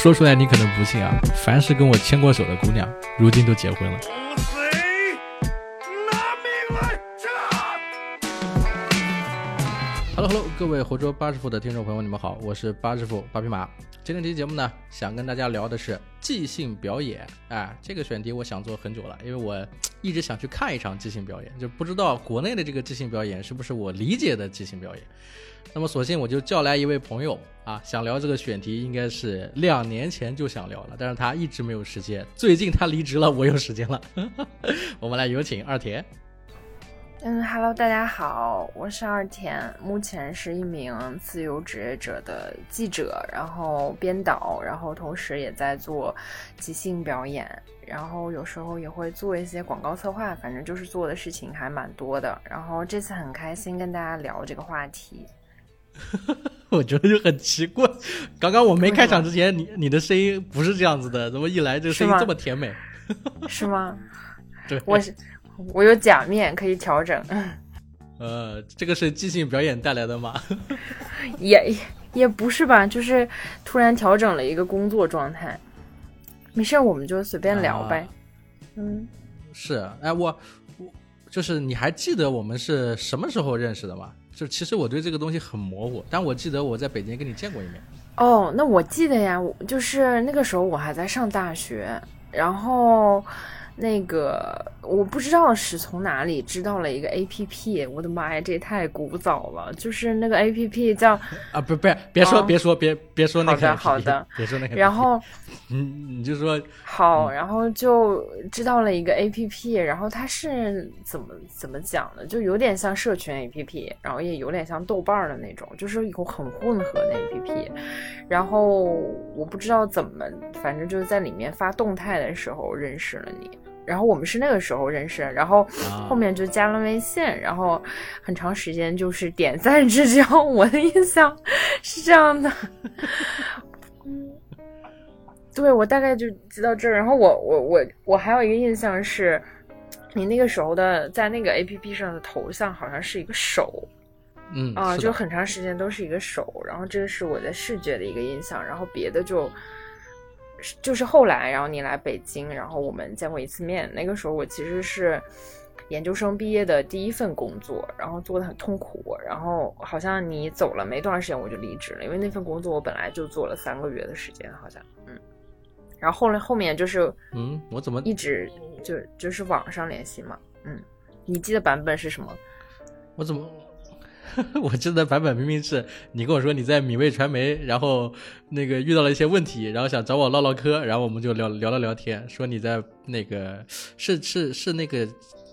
说出来你可能不信啊，凡是跟我牵过手的姑娘，如今都结婚了。Hello，Hello，各位活捉八师傅的听众朋友，你们好，我是八师傅八匹马。今天这期节目呢，想跟大家聊的是即兴表演。哎，这个选题我想做很久了，因为我一直想去看一场即兴表演，就不知道国内的这个即兴表演是不是我理解的即兴表演。那么，索性我就叫来一位朋友啊，想聊这个选题，应该是两年前就想聊了，但是他一直没有时间。最近他离职了，我有时间了。我们来有请二田。嗯，Hello，大家好，我是二田，目前是一名自由职业者的记者，然后编导，然后同时也在做即兴表演，然后有时候也会做一些广告策划，反正就是做的事情还蛮多的。然后这次很开心跟大家聊这个话题。我觉得就很奇怪，刚刚我没开场之前，你你的声音不是这样子的，怎么一来这个声音这么甜美？是吗？对，我是。我有假面可以调整，呃，这个是即兴表演带来的吗？也也不是吧，就是突然调整了一个工作状态。没事，我们就随便聊呗。嗯，是，哎，我我就是你还记得我们是什么时候认识的吗？就其实我对这个东西很模糊，但我记得我在北京跟你见过一面。哦，那我记得呀，就是那个时候我还在上大学，然后。那个我不知道是从哪里知道了一个 A P P，我的妈呀，这也太古早了！就是那个 A P P 叫啊，不不，别说别说别别说那个，好的好的，别说那个。然后你你就说好，然后就知道了一个 A P P，然后它是怎么怎么讲的，就有点像社群 A P P，然后也有点像豆瓣的那种，就是一个很混合的 A P P。然后我不知道怎么，反正就是在里面发动态的时候认识了你。然后我们是那个时候认识，然后后面就加了微信，然后很长时间就是点赞之交。我的印象是这样的，嗯，对我大概就知道这儿。然后我我我我还有一个印象是，你那个时候的在那个 A P P 上的头像好像是一个手，嗯啊，就很长时间都是一个手。然后这个是我的视觉的一个印象，然后别的就。就是后来，然后你来北京，然后我们见过一次面。那个时候我其实是研究生毕业的第一份工作，然后做的很痛苦。然后好像你走了没多长时间我就离职了，因为那份工作我本来就做了三个月的时间，好像嗯。然后后来后面就是嗯，我怎么一直就就是网上联系嘛，嗯。你记得版本是什么？我怎么？我记得版本明明是你跟我说你在米味传媒，然后那个遇到了一些问题，然后想找我唠唠嗑，然后我们就聊聊了聊天，说你在那个是是是那个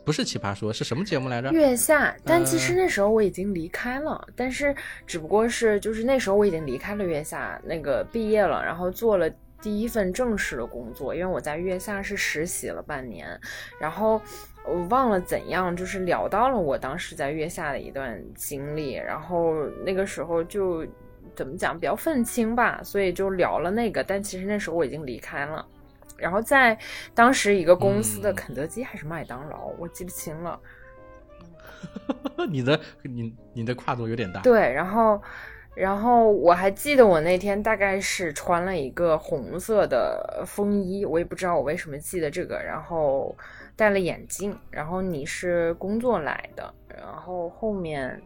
不是奇葩说是什么节目来着？月下。但其实那时候我已经离开了，但是只不过是就是那时候我已经离开了月下，那个毕业了，然后做了第一份正式的工作，因为我在月下是实习了半年，然后。我忘了怎样，就是聊到了我当时在月下的一段经历，然后那个时候就怎么讲比较愤青吧，所以就聊了那个。但其实那时候我已经离开了，然后在当时一个公司的肯德基还是麦当劳，我记不清了。你的你你的跨度有点大。对，然后然后我还记得我那天大概是穿了一个红色的风衣，我也不知道我为什么记得这个，然后。戴了眼镜，然后你是工作来的，然后后面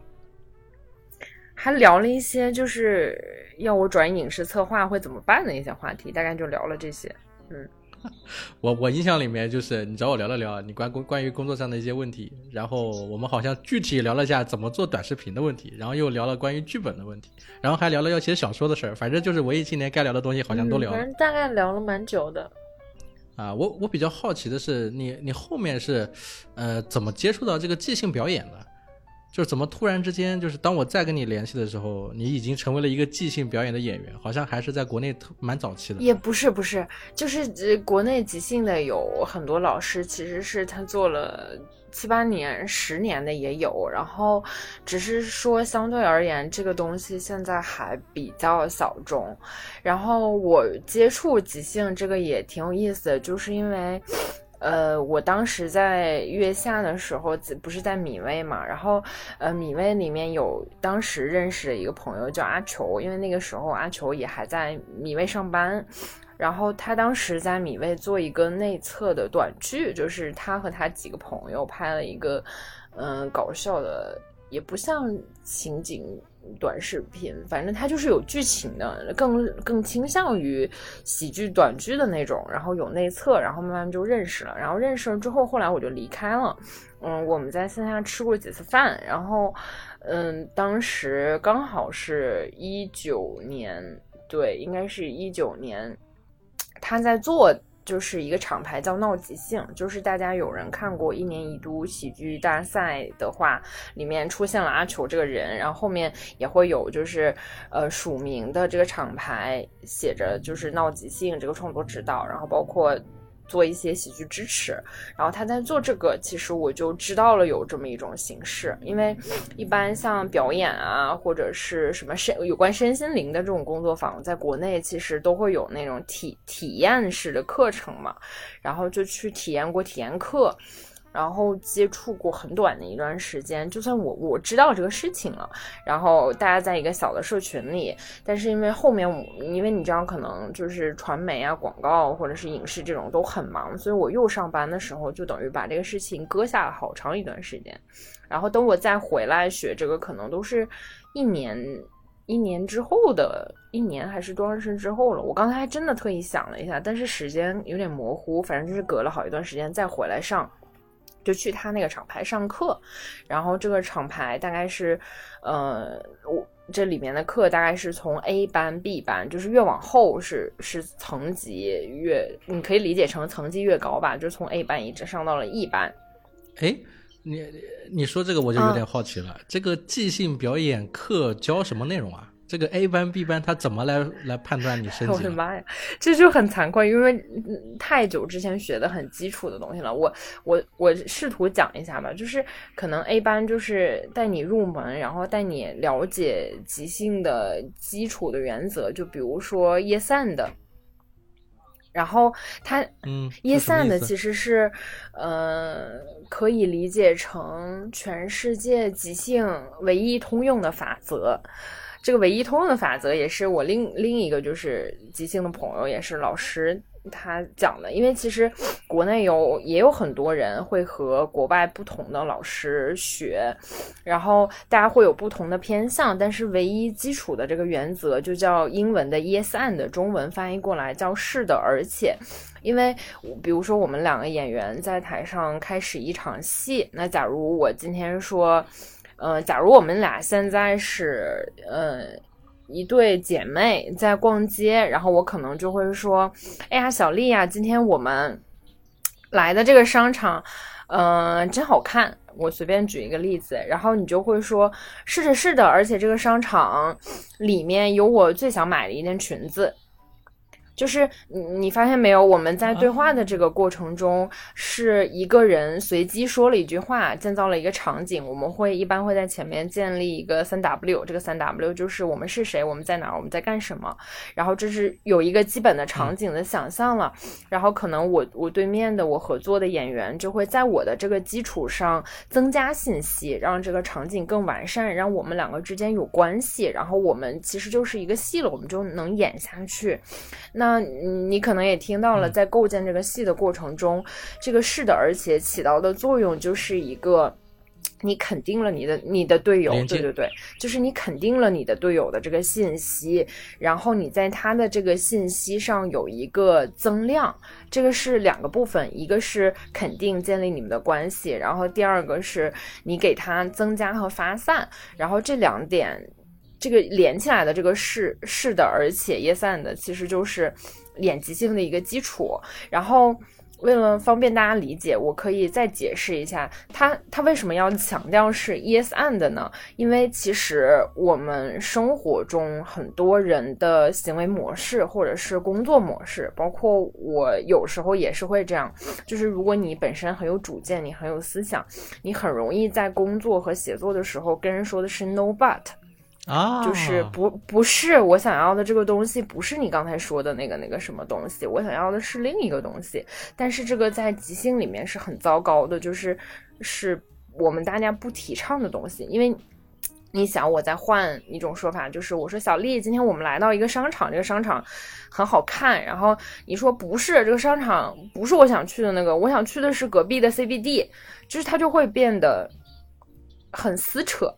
还聊了一些，就是要我转影视策划会怎么办的一些话题，大概就聊了这些。嗯，我我印象里面就是你找我聊了聊你关关关于工作上的一些问题，然后我们好像具体聊了一下怎么做短视频的问题，然后又聊了关于剧本的问题，然后还聊了要写小说的事儿，反正就是文艺青年该聊的东西好像都聊了，反正大概聊了蛮久的。啊，我我比较好奇的是，你你后面是，呃，怎么接触到这个即兴表演的？就是怎么突然之间，就是当我再跟你联系的时候，你已经成为了一个即兴表演的演员，好像还是在国内蛮早期的。也不是不是，就是，国内即兴的有很多老师，其实是他做了。七八年、十年的也有，然后只是说相对而言，这个东西现在还比较小众。然后我接触即兴这个也挺有意思的，就是因为呃，我当时在月下的时候，不是在米味嘛，然后呃，米味里面有当时认识的一个朋友叫阿球，因为那个时候阿球也还在米味上班。然后他当时在米味做一个内测的短剧，就是他和他几个朋友拍了一个，嗯，搞笑的，也不像情景短视频，反正他就是有剧情的，更更倾向于喜剧短剧的那种。然后有内测，然后慢慢就认识了。然后认识了之后，后来我就离开了。嗯，我们在线下吃过几次饭。然后，嗯，当时刚好是一九年，对，应该是一九年。他在做就是一个厂牌叫闹即兴，就是大家有人看过一年一度喜剧大赛的话，里面出现了阿球这个人，然后后面也会有就是呃署名的这个厂牌写着就是闹即兴这个创作指导，然后包括。做一些喜剧支持，然后他在做这个，其实我就知道了有这么一种形式，因为一般像表演啊，或者是什么身有关身心灵的这种工作坊，在国内其实都会有那种体体验式的课程嘛，然后就去体验过体验课。然后接触过很短的一段时间，就算我我知道这个事情了，然后大家在一个小的社群里，但是因为后面因为你知道可能就是传媒啊、广告或者是影视这种都很忙，所以我又上班的时候就等于把这个事情搁下了好长一段时间。然后等我再回来学这个，可能都是一年一年之后的一年还是多长时间之后了。我刚才还真的特意想了一下，但是时间有点模糊，反正就是隔了好一段时间再回来上。就去他那个厂牌上课，然后这个厂牌大概是，呃，我这里面的课大概是从 A 班、B 班，就是越往后是是层级越，你可以理解成层级越高吧，就从 A 班一直上到了 E 班。哎，你你说这个我就有点好奇了，这个即兴表演课教什么内容啊？这个 A 班 B 班他怎么来来判断你升级？我的妈呀，这就很惭愧，因为太久之前学的很基础的东西了。我我我试图讲一下吧，就是可能 A 班就是带你入门，然后带你了解即兴的基础的原则，就比如说 Yes and，然后它嗯，Yes and 其实是呃可以理解成全世界即兴唯一通用的法则。这个唯一通用的法则也是我另另一个就是即兴的朋友，也是老师他讲的。因为其实国内有也有很多人会和国外不同的老师学，然后大家会有不同的偏向，但是唯一基础的这个原则就叫英文的 yes and，中文翻译过来叫是的，而且，因为比如说我们两个演员在台上开始一场戏，那假如我今天说。呃，假如我们俩现在是呃一对姐妹在逛街，然后我可能就会说：“哎呀，小丽呀，今天我们来的这个商场，嗯，真好看。”我随便举一个例子，然后你就会说：“是的，是的，而且这个商场里面有我最想买的一件裙子。”就是你，你发现没有？我们在对话的这个过程中，是一个人随机说了一句话，建造了一个场景。我们会一般会在前面建立一个三 W，这个三 W 就是我们是谁，我们在哪儿，我们在干什么。然后这是有一个基本的场景的想象了。然后可能我我对面的我合作的演员就会在我的这个基础上增加信息，让这个场景更完善，让我们两个之间有关系。然后我们其实就是一个戏了，我们就能演下去。那。那你可能也听到了，在构建这个戏的过程中，这个是的，而且起到的作用就是一个，你肯定了你的你的队友，对对对，就是你肯定了你的队友的这个信息，然后你在他的这个信息上有一个增量，这个是两个部分，一个是肯定建立你们的关系，然后第二个是你给他增加和发散，然后这两点。这个连起来的这个是是的，而且 yes and 其实就是演即兴的一个基础。然后为了方便大家理解，我可以再解释一下，他他为什么要强调是 yes and 呢？因为其实我们生活中很多人的行为模式或者是工作模式，包括我有时候也是会这样，就是如果你本身很有主见，你很有思想，你很容易在工作和写作的时候跟人说的是 no but。啊，就是不不是我想要的这个东西，不是你刚才说的那个那个什么东西，我想要的是另一个东西。但是这个在即兴里面是很糟糕的，就是是我们大家不提倡的东西。因为你想，我再换一种说法，就是我说小丽，今天我们来到一个商场，这个商场很好看。然后你说不是，这个商场不是我想去的那个，我想去的是隔壁的 CBD，就是它就会变得很撕扯，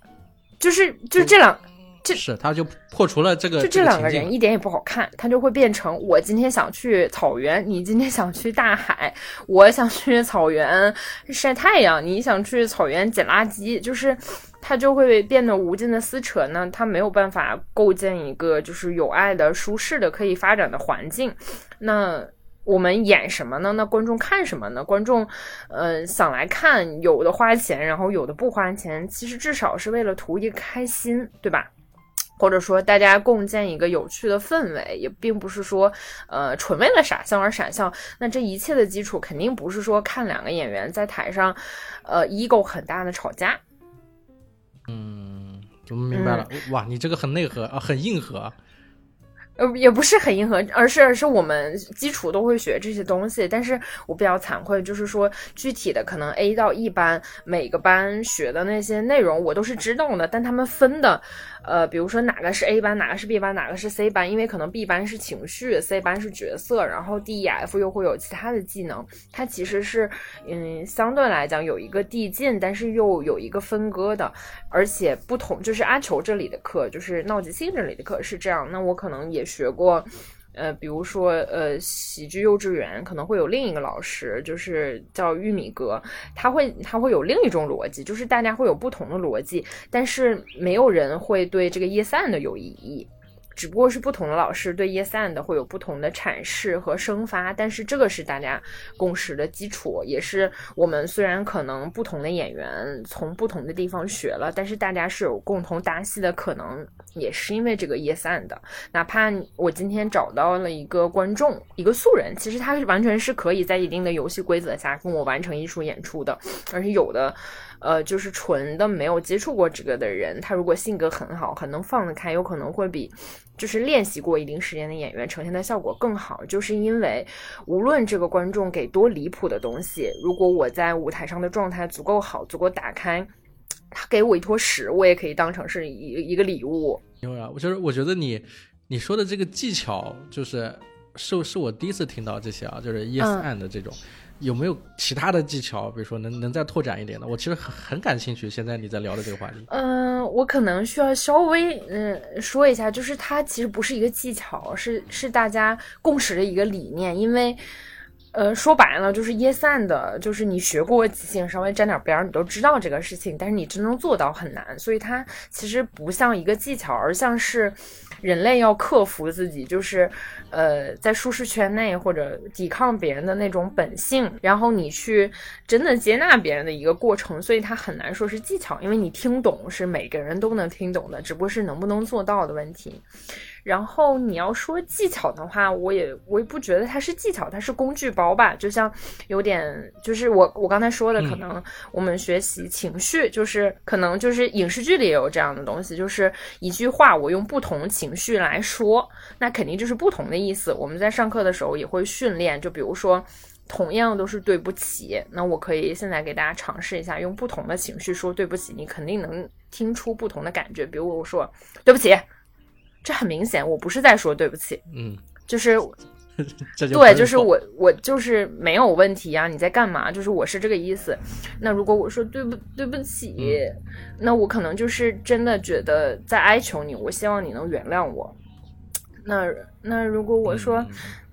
就是就是这两。这是他就破除了这个，就这两个个人一点也不好看，他就会变成我今天想去草原，你今天想去大海，我想去草原晒太阳，你想去草原捡垃圾，就是他就会变得无尽的撕扯呢，他没有办法构建一个就是有爱的、舒适的、可以发展的环境。那我们演什么呢？那观众看什么呢？观众，呃，想来看，有的花钱，然后有的不花钱，其实至少是为了图一个开心，对吧？或者说，大家共建一个有趣的氛围，也并不是说，呃，纯为了傻笑而傻笑。那这一切的基础，肯定不是说看两个演员在台上，呃，ego 很大的吵架。嗯，我明白了。哇，你这个很内核啊，很硬核。呃，也不是很硬核，而是是我们基础都会学这些东西。但是我比较惭愧，就是说具体的可能 A 到 E 班每个班学的那些内容我都是知道的，但他们分的。呃，比如说哪个是 A 班，哪个是 B 班，哪个是 C 班？因为可能 B 班是情绪，C 班是角色，然后 D、E、F 又会有其他的技能。它其实是，嗯，相对来讲有一个递进，但是又有一个分割的，而且不同。就是阿球这里的课，就是闹即兴这里的课是这样。那我可能也学过。呃，比如说，呃，喜剧幼稚园可能会有另一个老师，就是叫玉米哥，他会他会有另一种逻辑，就是大家会有不同的逻辑，但是没有人会对这个叶散的有异议。只不过是不同的老师对 yes and 会有不同的阐释和生发，但是这个是大家共识的基础，也是我们虽然可能不同的演员从不同的地方学了，但是大家是有共同搭戏的可能，也是因为这个 yes and。哪怕我今天找到了一个观众，一个素人，其实他是完全是可以在一定的游戏规则下跟我完成艺术演出的，而且有的。呃，就是纯的没有接触过这个的人，他如果性格很好，很能放得开，有可能会比就是练习过一定时间的演员呈现的效果更好。就是因为无论这个观众给多离谱的东西，如果我在舞台上的状态足够好，足够打开，他给我一坨屎，我也可以当成是一一个礼物。因为啊，我就是我觉得你你说的这个技巧，就是是是我第一次听到这些啊，就是 yes and 的这种。有没有其他的技巧？比如说，能能再拓展一点的？我其实很很感兴趣。现在你在聊的这个话题，嗯，我可能需要稍微嗯说一下，就是它其实不是一个技巧，是是大家共识的一个理念。因为，呃，说白了就是耶散的，就是你学过即兴，稍微沾点边儿，你都知道这个事情，但是你真正做到很难。所以它其实不像一个技巧，而像是。人类要克服自己，就是，呃，在舒适圈内或者抵抗别人的那种本性，然后你去真的接纳别人的一个过程，所以它很难说是技巧，因为你听懂是每个人都能听懂的，只不过是能不能做到的问题。然后你要说技巧的话，我也我也不觉得它是技巧，它是工具包吧。就像有点，就是我我刚才说的，可能我们学习情绪，就是可能就是影视剧里也有这样的东西，就是一句话我用不同情绪来说，那肯定就是不同的意思。我们在上课的时候也会训练，就比如说同样都是对不起，那我可以现在给大家尝试一下，用不同的情绪说对不起，你肯定能听出不同的感觉。比如我说对不起。这很明显，我不是在说对不起，嗯，就是，就对，就是我，我就是没有问题呀，你在干嘛？就是我是这个意思。那如果我说对不对不起，那我可能就是真的觉得在哀求你，我希望你能原谅我。那那如果我说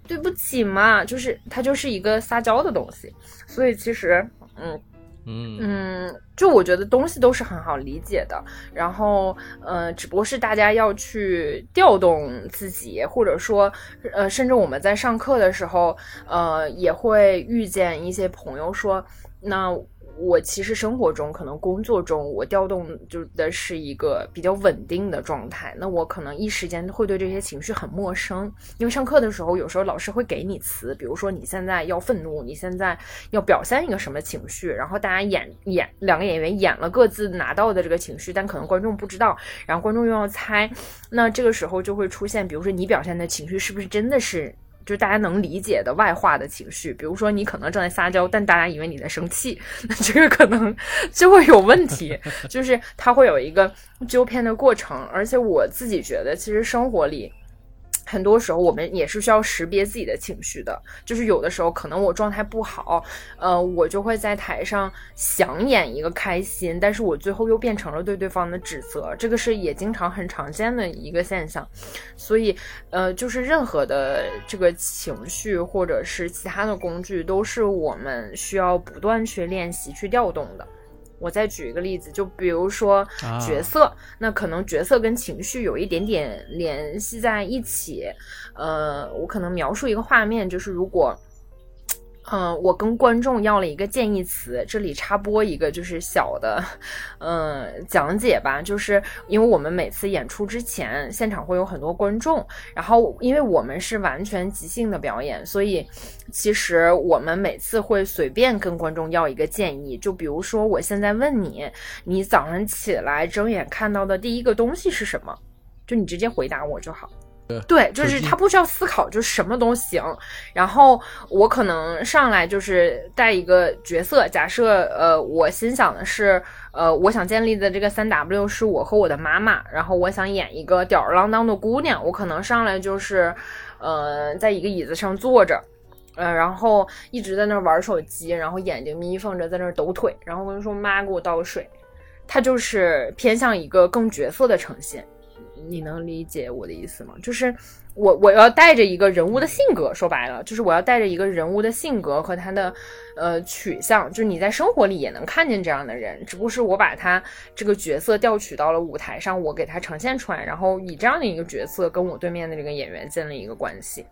对不起嘛，就是它就是一个撒娇的东西，所以其实，嗯。嗯。就我觉得东西都是很好理解的，然后呃，只不过是大家要去调动自己，或者说呃，甚至我们在上课的时候，呃，也会遇见一些朋友说，那我其实生活中可能工作中我调动就的是一个比较稳定的状态，那我可能一时间会对这些情绪很陌生。因为上课的时候，有时候老师会给你词，比如说你现在要愤怒，你现在要表现一个什么情绪，然后大家演演两个演员演了各自拿到的这个情绪，但可能观众不知道，然后观众又要猜，那这个时候就会出现，比如说你表现的情绪是不是真的是。就是大家能理解的外化的情绪，比如说你可能正在撒娇，但大家以为你在生气，那这个可能就会有问题。就是它会有一个纠偏的过程，而且我自己觉得，其实生活里。很多时候，我们也是需要识别自己的情绪的。就是有的时候，可能我状态不好，呃，我就会在台上想演一个开心，但是我最后又变成了对对方的指责。这个是也经常很常见的一个现象。所以，呃，就是任何的这个情绪或者是其他的工具，都是我们需要不断去练习去调动的。我再举一个例子，就比如说角色，那可能角色跟情绪有一点点联系在一起。呃，我可能描述一个画面，就是如果。嗯，我跟观众要了一个建议词，这里插播一个就是小的，嗯，讲解吧。就是因为我们每次演出之前，现场会有很多观众，然后因为我们是完全即兴的表演，所以其实我们每次会随便跟观众要一个建议。就比如说，我现在问你，你早上起来睁眼看到的第一个东西是什么？就你直接回答我就好。对，就是他不需要思考，就什么都行。然后我可能上来就是带一个角色，假设呃，我心想的是，呃，我想建立的这个三 W 是我和我的妈妈，然后我想演一个吊儿郎当的姑娘，我可能上来就是，呃，在一个椅子上坐着，呃，然后一直在那玩手机，然后眼睛眯缝着在那抖腿，然后跟人说妈给我倒个水，他就是偏向一个更角色的呈现。你能理解我的意思吗？就是我我要带着一个人物的性格，说白了，就是我要带着一个人物的性格和他的呃取向，就是你在生活里也能看见这样的人，只不过是我把他这个角色调取到了舞台上，我给他呈现出来，然后以这样的一个角色跟我对面的这个演员建立一个关系，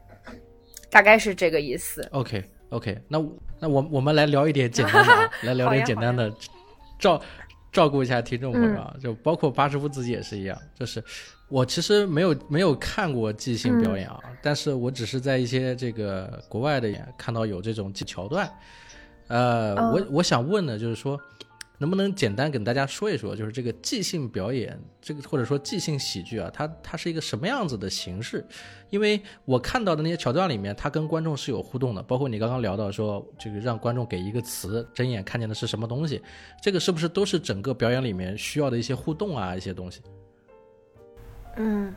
大概是这个意思。OK OK，那那我我们来聊一点简单的，来聊点简单的，照照顾一下听众朋友啊，就包括巴师傅自己也是一样，就是。我其实没有没有看过即兴表演啊，但是我只是在一些这个国外的演看到有这种桥段，呃，我我想问的就是说，能不能简单跟大家说一说，就是这个即兴表演，这个或者说即兴喜剧啊，它它是一个什么样子的形式？因为我看到的那些桥段里面，它跟观众是有互动的，包括你刚刚聊到说，这个让观众给一个词，睁眼看见的是什么东西，这个是不是都是整个表演里面需要的一些互动啊，一些东西？嗯，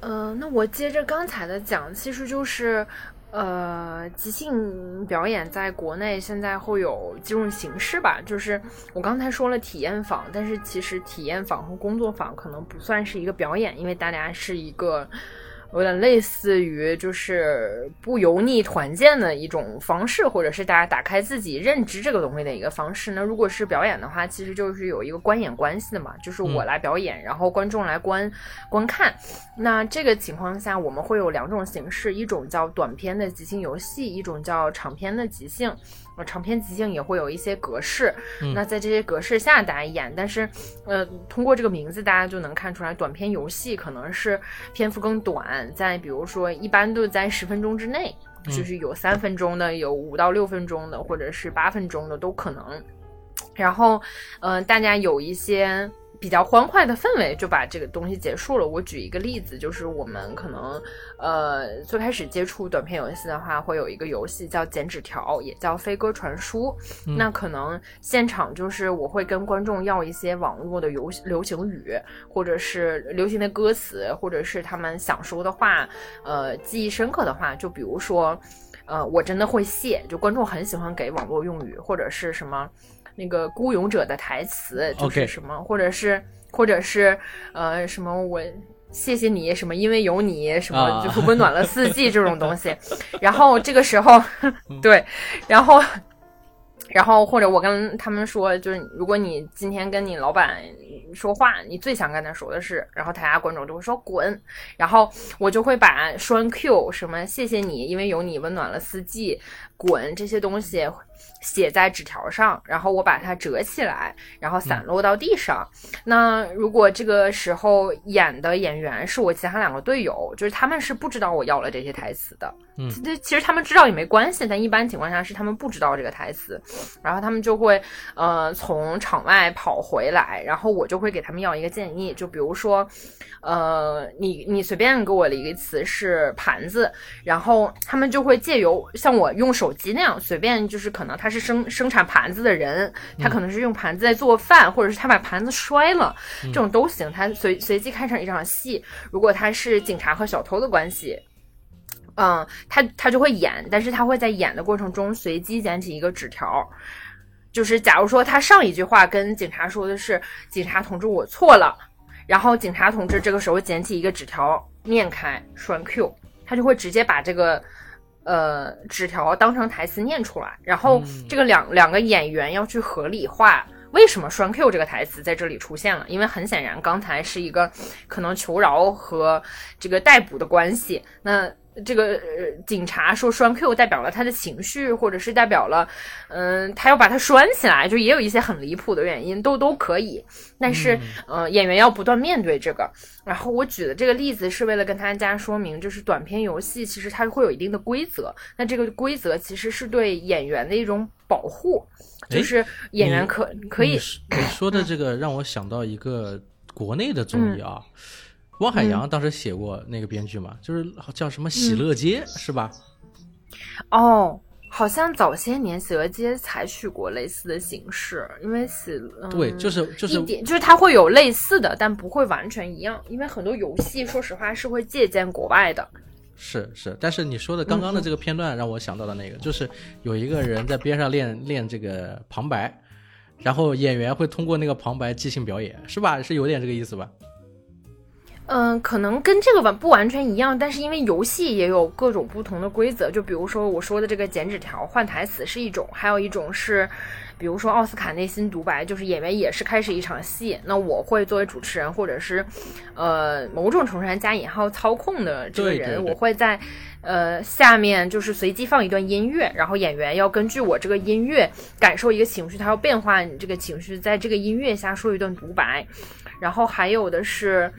呃，那我接着刚才的讲，其实就是，呃，即兴表演在国内现在会有几种形式吧，就是我刚才说了体验坊，但是其实体验坊和工作坊可能不算是一个表演，因为大家是一个。有点类似于就是不油腻团建的一种方式，或者是大家打开自己认知这个东西的一个方式。那如果是表演的话，其实就是有一个观演关系的嘛，就是我来表演，然后观众来观观看。那这个情况下，我们会有两种形式，一种叫短片的即兴游戏，一种叫长篇的即兴。长篇即兴也会有一些格式，那在这些格式下大家演，但是，呃，通过这个名字大家就能看出来，短篇游戏可能是篇幅更短，在比如说一般都在十分钟之内，就是有三分钟的，有五到六分钟的，或者是八分钟的都可能。然后，嗯，大家有一些。比较欢快的氛围就把这个东西结束了。我举一个例子，就是我们可能，呃，最开始接触短片游戏的话，会有一个游戏叫剪纸条，也叫飞鸽传书。那可能现场就是我会跟观众要一些网络的流流行语，或者是流行的歌词，或者是他们想说的话，呃，记忆深刻的话，就比如说，呃，我真的会谢，就观众很喜欢给网络用语，或者是什么。那个孤勇者的台词就是什么，或者是，或者是，呃，什么我谢谢你，什么因为有你，什么就是温暖了四季这种东西。然后这个时候，对，然后，然后或者我跟他们说，就是如果你今天跟你老板说话，你最想跟他说的是，然后台下观众就会说滚，然后我就会把双 Q 什么谢谢你，因为有你温暖了四季。滚这些东西写在纸条上，然后我把它折起来，然后散落到地上。那如果这个时候演的演员是我其他两个队友，就是他们是不知道我要了这些台词的。嗯，这其实他们知道也没关系，但一般情况下是他们不知道这个台词，然后他们就会呃从场外跑回来，然后我就会给他们要一个建议，就比如说，呃，你你随便给我的一个词是盘子，然后他们就会借由像我用手机那样随便，就是可能他是生生产盘子的人，他可能是用盘子在做饭，或者是他把盘子摔了，这种都行，他随随机开场一场戏，如果他是警察和小偷的关系。嗯，他他就会演，但是他会在演的过程中随机捡起一个纸条，就是假如说他上一句话跟警察说的是“警察同志，我错了”，然后警察同志这个时候捡起一个纸条念开栓 Q，他就会直接把这个呃纸条当成台词念出来，然后这个两两个演员要去合理化为什么栓 Q 这个台词在这里出现了，因为很显然刚才是一个可能求饶和这个逮捕的关系，那。这个呃，警察说栓 Q 代表了他的情绪，或者是代表了，嗯，他要把它拴起来，就也有一些很离谱的原因，都都可以。但是，呃，演员要不断面对这个。然后我举的这个例子是为了跟大家说明，就是短片游戏其实它会有一定的规则，那这个规则其实是对演员的一种保护，就是演员可可以。你说的这个让我想到一个国内的综艺啊。汪海洋当时写过那个编剧嘛，就是叫什么《喜乐街》是吧？哦，好像早些年《喜乐街》采取过类似的形式，因为喜对，就是就是一点，就是它会有类似的，但不会完全一样，因为很多游戏说实话是会借鉴国外的。是是，但是你说的刚刚的这个片段让我想到的那个，就是有一个人在边上练练这个旁白，然后演员会通过那个旁白即兴表演，是吧？是有点这个意思吧？嗯，可能跟这个完不完全一样，但是因为游戏也有各种不同的规则，就比如说我说的这个剪纸条换台词是一种，还有一种是，比如说奥斯卡内心独白，就是演员也是开始一场戏，那我会作为主持人或者是，呃，某种程度上加引号操控的这个人，我会在，呃，下面就是随机放一段音乐，然后演员要根据我这个音乐感受一个情绪，他要变化你这个情绪，在这个音乐下说一段独白，然后还有的是。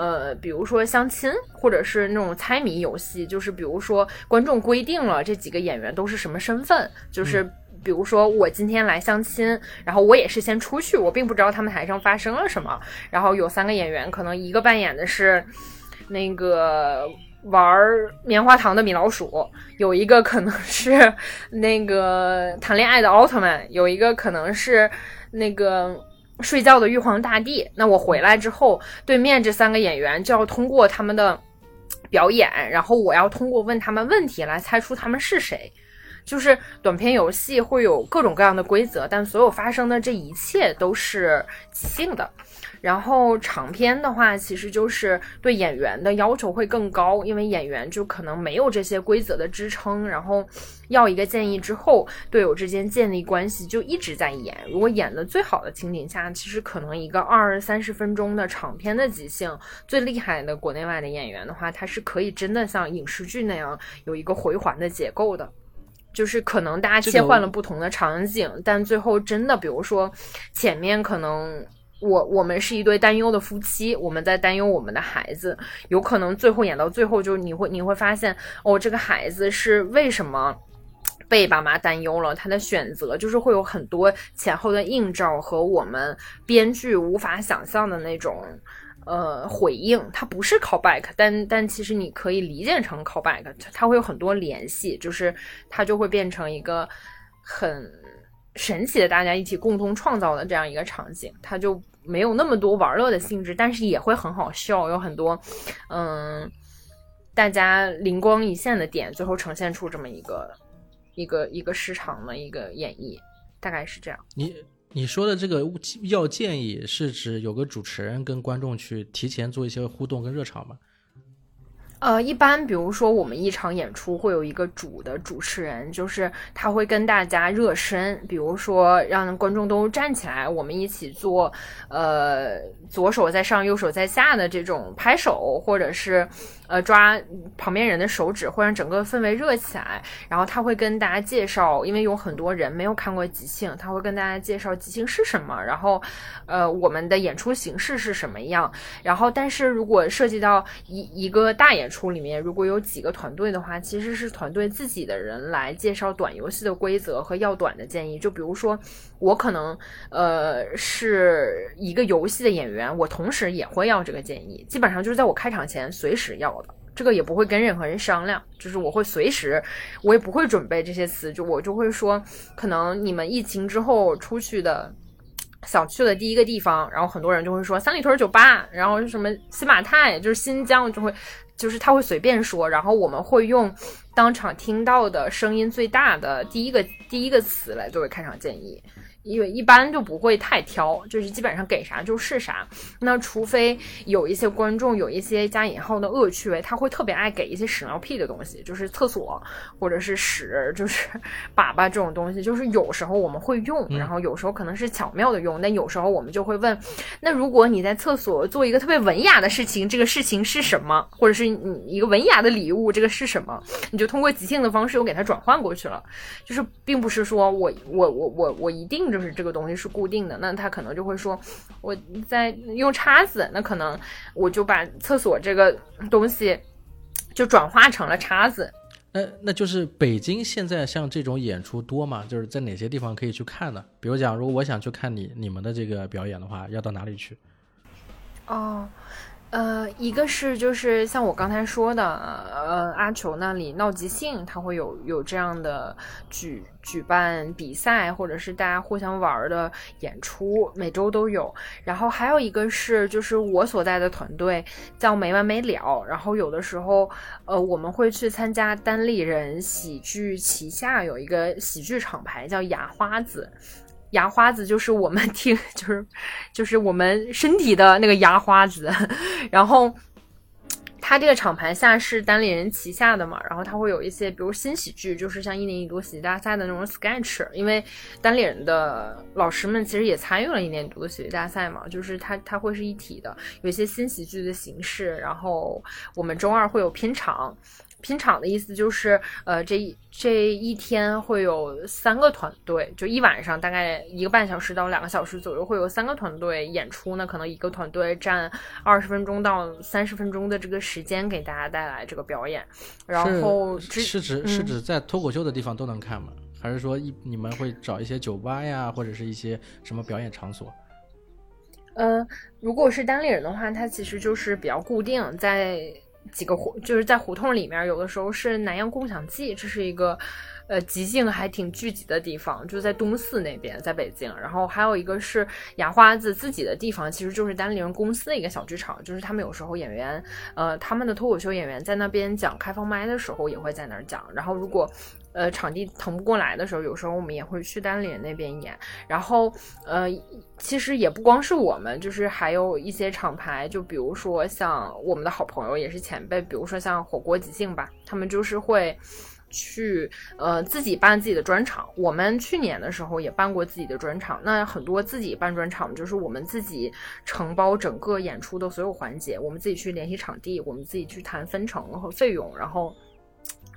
呃，比如说相亲，或者是那种猜谜游戏，就是比如说观众规定了这几个演员都是什么身份，就是比如说我今天来相亲，然后我也是先出去，我并不知道他们台上发生了什么，然后有三个演员，可能一个扮演的是那个玩棉花糖的米老鼠，有一个可能是那个谈恋爱的奥特曼，有一个可能是那个。睡觉的玉皇大帝，那我回来之后，对面这三个演员就要通过他们的表演，然后我要通过问他们问题来猜出他们是谁。就是短片游戏会有各种各样的规则，但所有发生的这一切都是即兴的。然后长篇的话，其实就是对演员的要求会更高，因为演员就可能没有这些规则的支撑。然后要一个建议之后，队友之间建立关系，就一直在演。如果演的最好的情景下，其实可能一个二三十分钟的长篇的即兴，最厉害的国内外的演员的话，他是可以真的像影视剧那样有一个回环的结构的。就是可能大家切换了不同的场景，但最后真的，比如说前面可能。我我们是一对担忧的夫妻，我们在担忧我们的孩子，有可能最后演到最后，就是你会你会发现，哦，这个孩子是为什么被爸妈担忧了？他的选择就是会有很多前后的映照和我们编剧无法想象的那种呃回应。它不是 callback，但但其实你可以理解成 callback，它会有很多联系，就是它就会变成一个很神奇的大家一起共同创造的这样一个场景，它就。没有那么多玩乐的性质，但是也会很好笑，有很多，嗯，大家灵光一现的点，最后呈现出这么一个一个一个市场的一个演绎，大概是这样。你你说的这个要建议是指有个主持人跟观众去提前做一些互动跟热场吗？呃，一般比如说我们一场演出会有一个主的主持人，就是他会跟大家热身，比如说让观众都站起来，我们一起做，呃，左手在上，右手在下的这种拍手，或者是呃抓旁边人的手指，会让整个氛围热起来。然后他会跟大家介绍，因为有很多人没有看过即兴，他会跟大家介绍即兴是什么，然后呃我们的演出形式是什么样。然后，但是如果涉及到一一个大演出里面如果有几个团队的话，其实是团队自己的人来介绍短游戏的规则和要短的建议。就比如说，我可能呃是一个游戏的演员，我同时也会要这个建议。基本上就是在我开场前随时要的，这个也不会跟任何人商量，就是我会随时，我也不会准备这些词，就我就会说，可能你们疫情之后出去的。想去的第一个地方，然后很多人就会说三里屯酒吧，然后什么新马泰，就是新疆，就会，就是他会随便说，然后我们会用当场听到的声音最大的第一个第一个词来作为开场建议。因为一般就不会太挑，就是基本上给啥就是啥。那除非有一些观众有一些加引号的恶趣味，他会特别爱给一些屎尿屁的东西，就是厕所或者是屎，就是 粑粑这种东西。就是有时候我们会用，然后有时候可能是巧妙的用。但有时候我们就会问：那如果你在厕所做一个特别文雅的事情，这个事情是什么？或者是你一个文雅的礼物，这个是什么？你就通过即兴的方式又给它转换过去了。就是并不是说我我我我我一定。就是这个东西是固定的，那他可能就会说，我在用叉子，那可能我就把厕所这个东西就转化成了叉子。那那就是北京现在像这种演出多吗？就是在哪些地方可以去看呢？比如讲，如果我想去看你你们的这个表演的话，要到哪里去？哦。呃，一个是就是像我刚才说的，呃，阿球那里闹即兴，他会有有这样的举举办比赛，或者是大家互相玩的演出，每周都有。然后还有一个是，就是我所在的团队叫没完没了。然后有的时候，呃，我们会去参加单立人喜剧旗下有一个喜剧厂牌叫牙花子。牙花子就是我们听，就是就是我们身体的那个牙花子，然后他这个厂牌下是单立人旗下的嘛，然后他会有一些，比如新喜剧，就是像一年一度喜剧大赛的那种 sketch，因为单立人的老师们其实也参与了一年一度的喜剧大赛嘛，就是他他会是一体的，有一些新喜剧的形式，然后我们周二会有片场。拼场的意思就是，呃，这一这一天会有三个团队，就一晚上大概一个半小时到两个小时左右，会有三个团队演出呢。可能一个团队占二十分钟到三十分钟的这个时间，给大家带来这个表演。然后是指是指在脱口秀的地方都能看吗？还是说一你们会找一些酒吧呀，或者是一些什么表演场所？呃，如果是单立人的话，它其实就是比较固定在。几个胡就是在胡同里面，有的时候是南洋共享记，这是一个呃即兴还挺聚集的地方，就在东四那边，在北京。然后还有一个是牙花子自己的地方，其实就是单立人公司的一个小剧场，就是他们有时候演员呃他们的脱口秀演员在那边讲开放麦的时候，也会在那儿讲。然后如果呃，场地腾不过来的时候，有时候我们也会去单连那边演。然后，呃，其实也不光是我们，就是还有一些厂牌，就比如说像我们的好朋友，也是前辈，比如说像火锅即兴吧，他们就是会去呃自己办自己的专场。我们去年的时候也办过自己的专场。那很多自己办专场，就是我们自己承包整个演出的所有环节，我们自己去联系场地，我们自己去谈分成和费用，然后。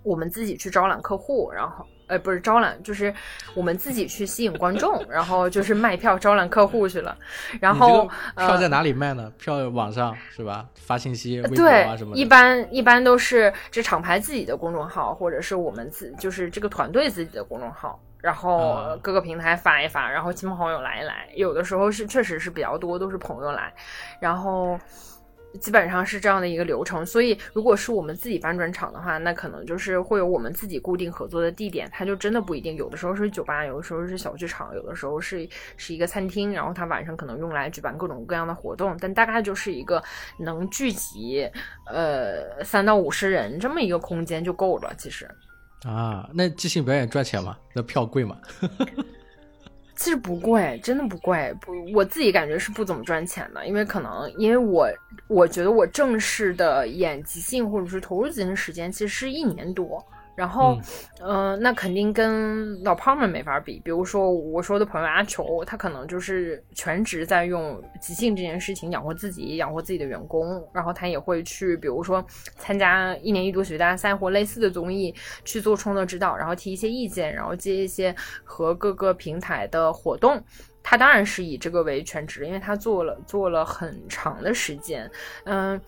我们自己去招揽客户，然后，呃，不是招揽，就是我们自己去吸引观众，然后就是卖票招揽客户去了。然后票在哪里卖呢？票网上是吧？发信息、微博啊什么的。一般一般都是这厂牌自己的公众号，或者是我们自就是这个团队自己的公众号，然后各个平台发一发，然后亲朋好友来一来。有的时候是确实是比较多，都是朋友来，然后。基本上是这样的一个流程，所以如果是我们自己办专场的话，那可能就是会有我们自己固定合作的地点，它就真的不一定，有的时候是酒吧，有的时候是小剧场，有的时候是是一个餐厅，然后它晚上可能用来举办各种各样的活动，但大概就是一个能聚集呃三到五十人这么一个空间就够了，其实。啊，那即兴表演赚钱吗？那票贵吗？其实不贵，真的不贵。不，我自己感觉是不怎么赚钱的，因为可能因为我我觉得我正式的演即兴或者是投入即兴时间其实是一年多。然后，嗯，那肯定跟老胖们没法比。比如说，我说的朋友阿球，他可能就是全职在用即兴这件事情养活自己，养活自己的员工。然后他也会去，比如说参加一年一度喜剧大赛或类似的综艺，去做创作指导，然后提一些意见，然后接一些和各个平台的活动。他当然是以这个为全职，因为他做了做了很长的时间，嗯。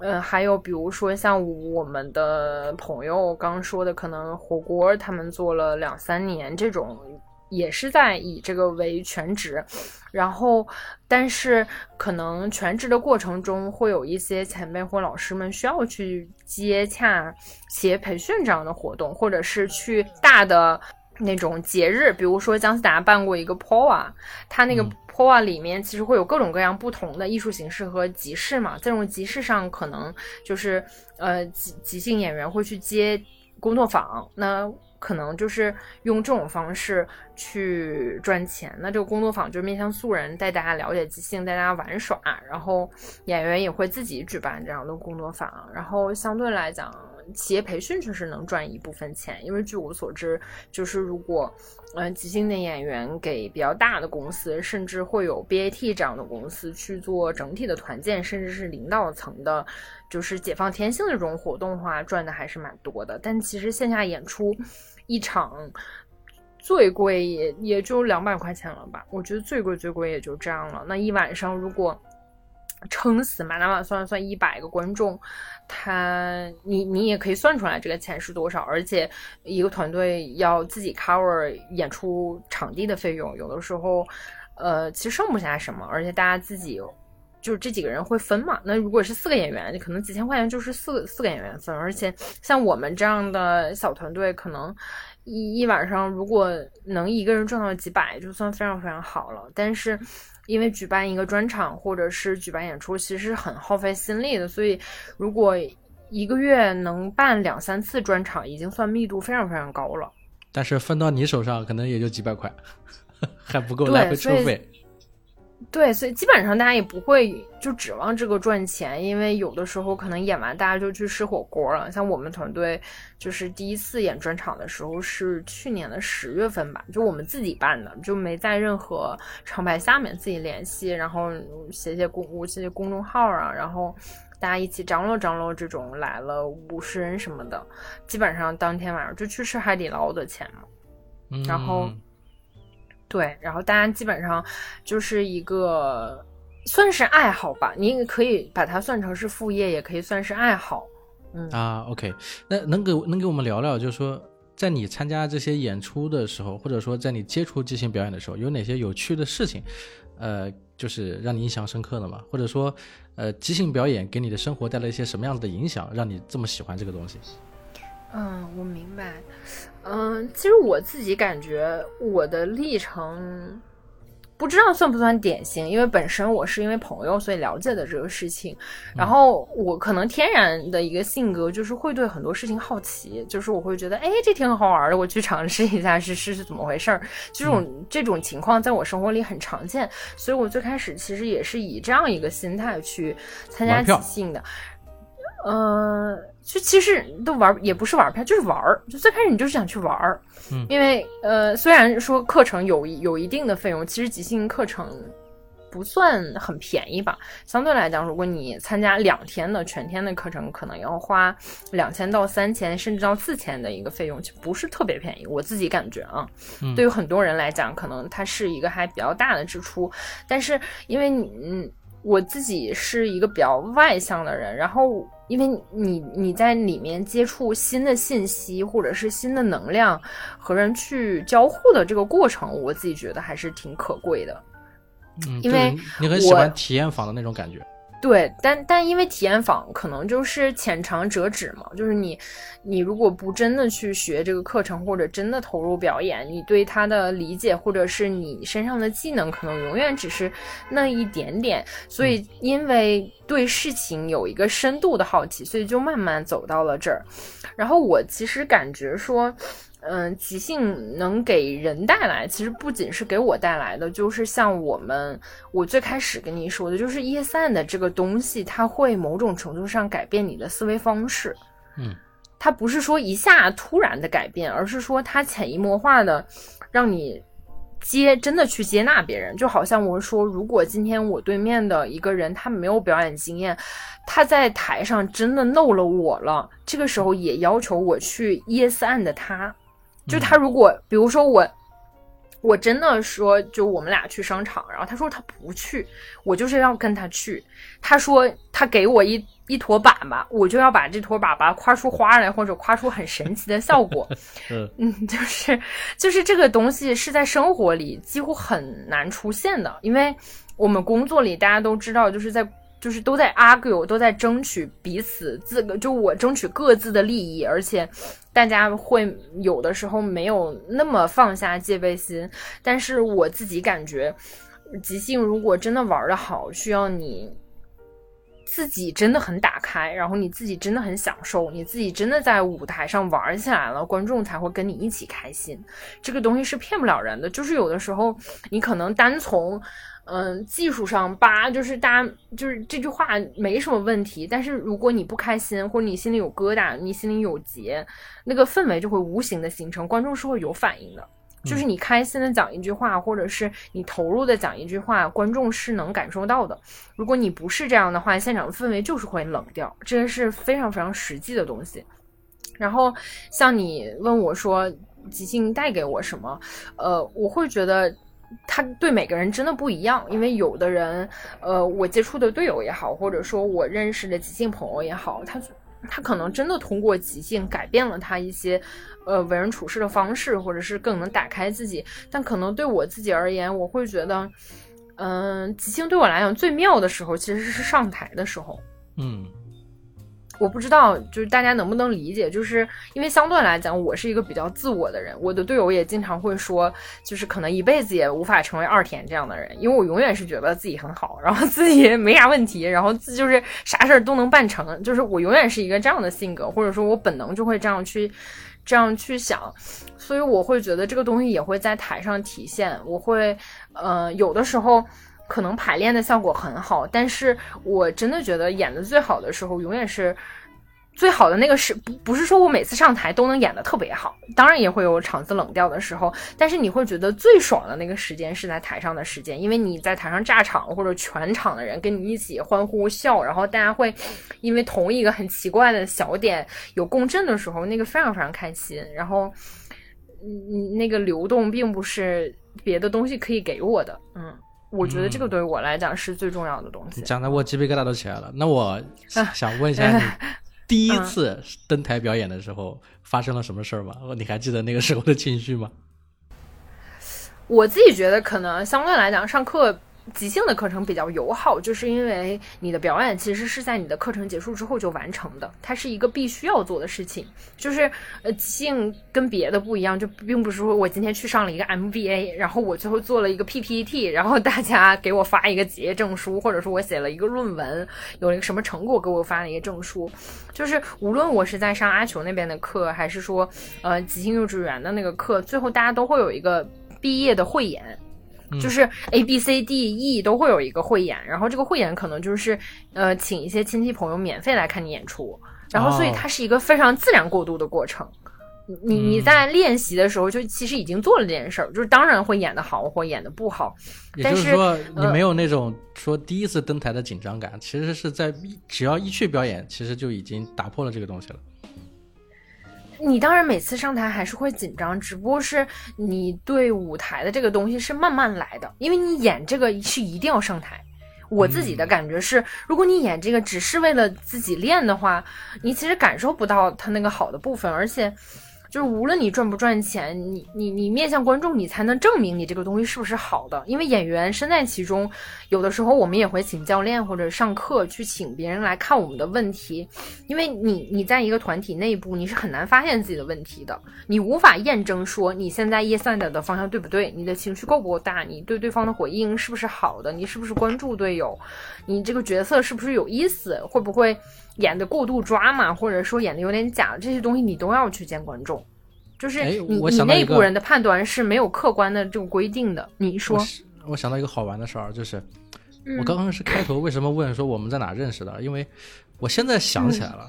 嗯，还有比如说像我们的朋友刚说的，可能火锅他们做了两三年，这种也是在以这个为全职。然后，但是可能全职的过程中，会有一些前辈或老师们需要去接洽企业培训这样的活动，或者是去大的那种节日，比如说姜思达办过一个 POA，他那个。破瓦里面其实会有各种各样不同的艺术形式和集市嘛，这种集市上可能就是呃即即兴演员会去接工作坊，那可能就是用这种方式去赚钱。那这个工作坊就是面向素人，带大家了解即兴，带大家玩耍，然后演员也会自己举办这样的工作坊，然后相对来讲。企业培训确实能赚一部分钱，因为据我所知，就是如果，嗯，即兴的演员给比较大的公司，甚至会有 BAT 这样的公司去做整体的团建，甚至是领导层的，就是解放天性的这种活动的话，赚的还是蛮多的。但其实线下演出一场最贵也也就两百块钱了吧？我觉得最贵最贵也就这样了。那一晚上如果撑死满打满算算一百个观众。他，你你也可以算出来这个钱是多少，而且一个团队要自己 cover 演出场地的费用，有的时候，呃，其实剩不下什么，而且大家自己就是这几个人会分嘛。那如果是四个演员，可能几千块钱就是四四个演员分，而且像我们这样的小团队，可能一一晚上如果能一个人赚到几百，就算非常非常好了。但是。因为举办一个专场或者是举办演出，其实很耗费心力的。所以，如果一个月能办两三次专场，已经算密度非常非常高了。但是分到你手上，可能也就几百块，还不够来回车费。对，所以基本上大家也不会就指望这个赚钱，因为有的时候可能演完大家就去吃火锅了。像我们团队就是第一次演专场的时候是去年的十月份吧，就我们自己办的，就没在任何厂牌下面自己联系，然后写写公写写公众号啊，然后大家一起张罗张罗，这种来了五十人什么的，基本上当天晚上就去吃海底捞的钱嘛，然后。对，然后大家基本上就是一个算是爱好吧，你也可以把它算成是副业，也可以算是爱好。嗯啊，OK，那能给能给我们聊聊，就是说在你参加这些演出的时候，或者说在你接触即兴表演的时候，有哪些有趣的事情，呃，就是让你印象深刻的吗？或者说，呃，即兴表演给你的生活带来一些什么样子的影响，让你这么喜欢这个东西？嗯，我明白。嗯，其实我自己感觉我的历程不知道算不算典型，因为本身我是因为朋友所以了解的这个事情。然后我可能天然的一个性格就是会对很多事情好奇，就是我会觉得，哎，这挺好玩的，我去尝试一下是是是怎么回事儿。这种这种情况在我生活里很常见，所以我最开始其实也是以这样一个心态去参加即兴的。嗯，就其实都玩也不是玩票，就是玩儿。就最开始你就是想去玩儿，嗯，因为呃，虽然说课程有有一定的费用，其实即兴课程不算很便宜吧。相对来讲，如果你参加两天的全天的课程，可能要花两千到三千，甚至到四千的一个费用，就不是特别便宜。我自己感觉啊，对于很多人来讲，可能它是一个还比较大的支出。但是因为你，嗯，我自己是一个比较外向的人，然后。因为你你在里面接触新的信息或者是新的能量和人去交互的这个过程，我自己觉得还是挺可贵的。嗯，因为你很喜欢体验房的那种感觉。对，但但因为体验坊可能就是浅尝辄止嘛，就是你，你如果不真的去学这个课程，或者真的投入表演，你对他的理解，或者是你身上的技能，可能永远只是那一点点。所以，因为对事情有一个深度的好奇，所以就慢慢走到了这儿。然后我其实感觉说。嗯，即兴能给人带来，其实不仅是给我带来的，就是像我们，我最开始跟你说的，就是叶散的这个东西，它会某种程度上改变你的思维方式。嗯，它不是说一下突然的改变，而是说它潜移默化的让你接真的去接纳别人。就好像我说，如果今天我对面的一个人他没有表演经验，他在台上真的漏了我了，这个时候也要求我去 yes and 他。就他如果，比如说我，我真的说，就我们俩去商场，然后他说他不去，我就是要跟他去。他说他给我一一坨粑粑，我就要把这坨粑粑夸出花来，或者夸出很神奇的效果。嗯，就是就是这个东西是在生活里几乎很难出现的，因为我们工作里大家都知道，就是在。就是都在 argue，都在争取彼此自个，就我争取各自的利益，而且大家会有的时候没有那么放下戒备心。但是我自己感觉，即兴如果真的玩的好，需要你自己真的很打开，然后你自己真的很享受，你自己真的在舞台上玩起来了，观众才会跟你一起开心。这个东西是骗不了人的，就是有的时候你可能单从。嗯，技术上吧，就是大家就是这句话没什么问题，但是如果你不开心，或者你心里有疙瘩，你心里有结，那个氛围就会无形的形成，观众是会有反应的。就是你开心的讲一句话，或者是你投入的讲一句话，观众是能感受到的。如果你不是这样的话，现场氛围就是会冷掉，这个是非常非常实际的东西。然后像你问我说即兴带给我什么，呃，我会觉得。他对每个人真的不一样，因为有的人，呃，我接触的队友也好，或者说我认识的即兴朋友也好，他他可能真的通过即兴改变了他一些，呃，为人处事的方式，或者是更能打开自己。但可能对我自己而言，我会觉得，嗯，即兴对我来讲最妙的时候，其实是上台的时候。嗯。我不知道，就是大家能不能理解，就是因为相对来讲，我是一个比较自我的人。我的队友也经常会说，就是可能一辈子也无法成为二田这样的人，因为我永远是觉得自己很好，然后自己没啥问题，然后自就是啥事儿都能办成，就是我永远是一个这样的性格，或者说我本能就会这样去这样去想，所以我会觉得这个东西也会在台上体现。我会，呃，有的时候。可能排练的效果很好，但是我真的觉得演的最好的时候，永远是最好的那个是不不是说我每次上台都能演的特别好，当然也会有场子冷掉的时候，但是你会觉得最爽的那个时间是在台上的时间，因为你在台上炸场，或者全场的人跟你一起欢呼笑，然后大家会因为同一个很奇怪的小点有共振的时候，那个非常非常开心，然后嗯那个流动并不是别的东西可以给我的，嗯。我觉得这个对于我来讲是最重要的东西。讲的我鸡皮疙瘩都起来了。那我 想问一下你，第一次登台表演的时候发生了什么事儿吗？你还记得那个时候的情绪吗？我自己觉得，可能相对来讲，上课。即兴的课程比较友好，就是因为你的表演其实是在你的课程结束之后就完成的，它是一个必须要做的事情。就是呃，即兴跟别的不一样，就并不是说我今天去上了一个 MBA，然后我最后做了一个 PPT，然后大家给我发一个结业证书，或者说我写了一个论文，有了一个什么成果给我发了一个证书。就是无论我是在上阿球那边的课，还是说呃即兴幼稚园的那个课，最后大家都会有一个毕业的汇演。就是 A B C D E 都会有一个汇演，然后这个汇演可能就是呃，请一些亲戚朋友免费来看你演出，然后所以它是一个非常自然过渡的过程。你你在练习的时候就其实已经做了这件事儿，就是当然会演的好或演的不好，也就是说你没有那种说第一次登台的紧张感，其实是在只要一去表演，其实就已经打破了这个东西了。你当然每次上台还是会紧张，只不过是你对舞台的这个东西是慢慢来的，因为你演这个是一定要上台。我自己的感觉是，如果你演这个只是为了自己练的话，你其实感受不到它那个好的部分，而且。就是无论你赚不赚钱，你你你面向观众，你才能证明你这个东西是不是好的。因为演员身在其中，有的时候我们也会请教练或者上课去请别人来看我们的问题。因为你你在一个团体内部，你是很难发现自己的问题的，你无法验证说你现在 yes and 的方向对不对，你的情绪够不够大，你对对方的回应是不是好的，你是不是关注队友，你这个角色是不是有意思，会不会。演的过度抓嘛，或者说演的有点假，这些东西你都要去见观众。就是哎你你内部人的判断是没有客观的这个规定的。你说我，我想到一个好玩的事儿，就是嗯我刚刚是开头为什么问说我们在哪认识的？因为我现在想起来了，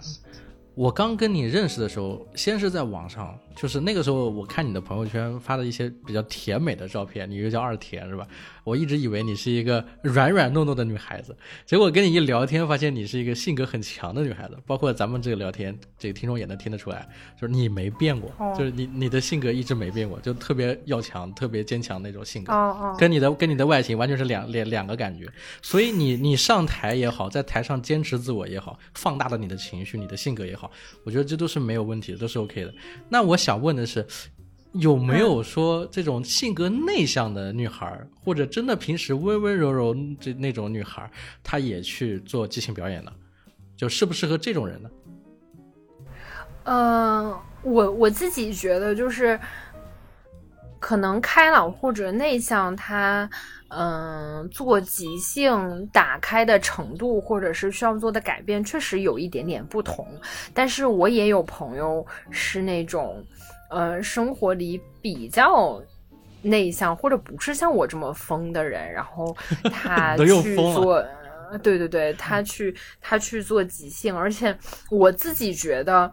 我刚跟你认识的时候，先是在网上，就是那个时候我看你的朋友圈发的一些比较甜美的照片，你又叫二甜是吧？我一直以为你是一个软软糯糯的女孩子，结果跟你一聊天，发现你是一个性格很强的女孩子。包括咱们这个聊天，这个听众也能听得出来，就是你没变过，哦就是你你的性格一直没变过，就特别要强、特别坚强那种性格。哦哦，跟你的跟你的外形完全是两两两个感觉，所以你你上台也好，在台上坚持自我也好，放大了你的情绪、你的性格也好，我觉得这都是没有问题的，都是 OK 的。那我想问的是，有没有说这种性格内向的女孩儿，或者真的平时温温柔柔这那种女孩，她也去做即兴表演呢？就适不适合这种人呢？嗯，我我自己觉得就是，可能开朗或者内向，他嗯做即兴打开的程度，或者是需要做的改变，确实有一点点不同。但是我也有朋友是那种，呃，生活里比较。内向或者不是像我这么疯的人，然后 他去做，呃对对对，他去他去做即兴，而且我自己觉得，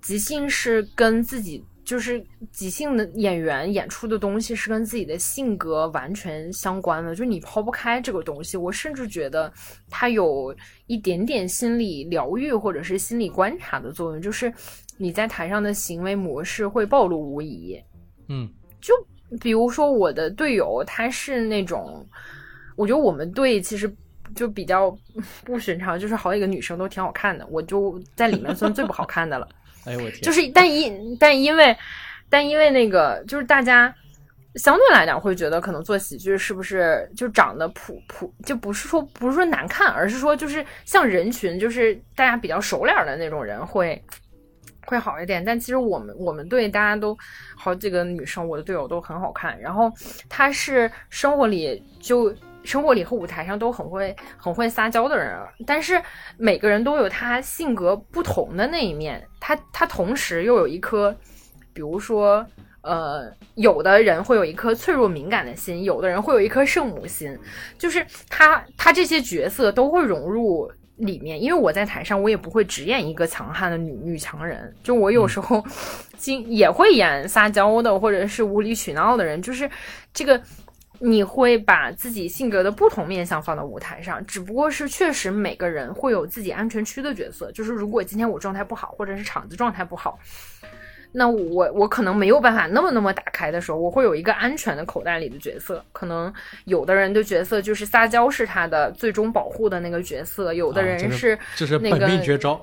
即兴是跟自己就是即兴的演员演出的东西是跟自己的性格完全相关的，就你抛不开这个东西。我甚至觉得它有一点点心理疗愈或者是心理观察的作用，就是你在台上的行为模式会暴露无遗。嗯就比如说我的队友，他是那种，我觉得我们队其实就比较不寻常，就是好几个女生都挺好看的，我就在里面算最不好看的了。哎呦我天，就是但因但因为但因为那个就是大家相对来讲会觉得可能做喜剧是不是就长得普普就不是说不是说难看，而是说就是像人群就是大家比较熟脸的那种人会。会好一点，但其实我们我们队大家都好几个女生，我的队友都很好看。然后她是生活里就生活里和舞台上都很会很会撒娇的人，但是每个人都有他性格不同的那一面。他他同时又有一颗，比如说呃，有的人会有一颗脆弱敏感的心，有的人会有一颗圣母心，就是他他这些角色都会融入。里面，因为我在台上，我也不会只演一个强悍的女女强人，就我有时候经也会演撒娇的，或者是无理取闹的人，就是这个你会把自己性格的不同面相放到舞台上，只不过是确实每个人会有自己安全区的角色，就是如果今天我状态不好，或者是场子状态不好。那我我可能没有办法那么那么打开的时候，我会有一个安全的口袋里的角色。可能有的人的角色就是撒娇是他的最终保护的那个角色，有的人是就是那个本命绝招。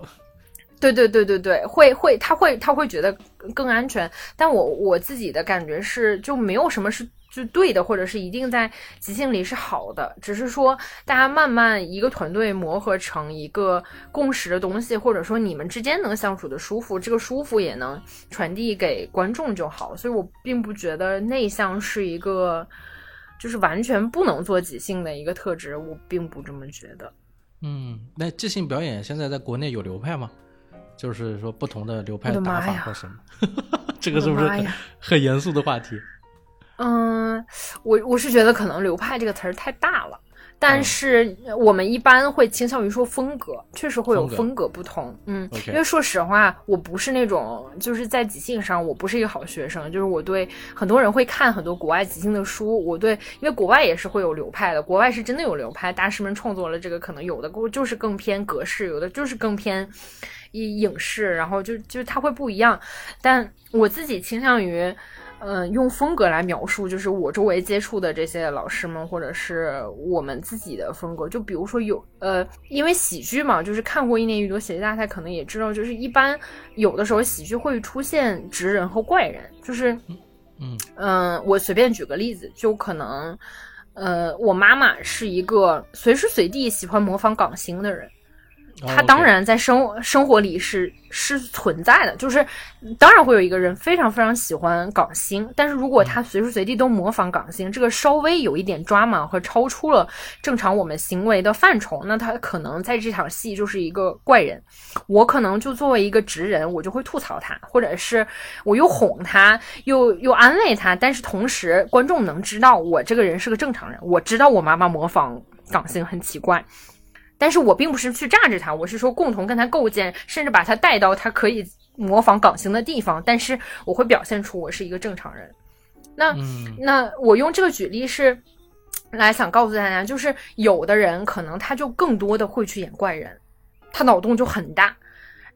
对对对对对，会会他会他会觉得更安全。但我我自己的感觉是，就没有什么是就对的，或者是一定在即兴里是好的，只是说大家慢慢一个团队磨合成一个共识的东西，或者说你们之间能相处的舒服，这个舒服也能传递给观众就好。所以我并不觉得内向是一个就是完全不能做即兴的一个特质，我并不这么觉得。嗯，那即兴表演现在在国内有流派吗？就是说不同的流派的打法或什么？这个是不是很严肃的话题？嗯，我我是觉得可能“流派”这个词儿太大了，但嗯是我们一般会倾向于说风格，确实会有风格不同。嗯因为说实话，我不是那种就是在即兴上，我不是一个好学生，就是我对很多人会看很多国外即兴的书，我对，因为国外也是会有流派的，国外是真的有流派，大师们创作了这个，可能有的就是更偏格式，有的就是更偏影影视，然后就就它会不一样，但我自己倾向于。嗯，用风格来描述，就是我周围接触的这些老师们，或者是我们自己的风格。就比如说有呃，因为喜剧嘛，就是看过一年一度喜剧大赛，可能也知道，就是一般有的时候喜剧会出现直人和怪人，就是嗯嗯、我随便举个例子，就可能呃，我妈妈是一个随时随地喜欢模仿港星的人。他当然在生生活里是是存在的，就是当然会有一个人非常非常喜欢港星，但是如果他随时随地都模仿港星，这个稍微有一点抓马和超出了正常我们行为的范畴，那他可能在这场戏就是一个怪人。我可能就作为一个直人，我就会吐槽他，或者是我又哄他，又又安慰他，但是同时观众能知道我这个人是个正常人，我知道我妈妈模仿港星很奇怪。但是我并不是去榨着他，我是说共同跟他构建，甚至把他带到他可以模仿港星的地方。但是我会表现出我是一个正常人。那那我用这个举例是来想告诉大家，就是有的人可能他就更多的会去演怪人，他脑洞就很大，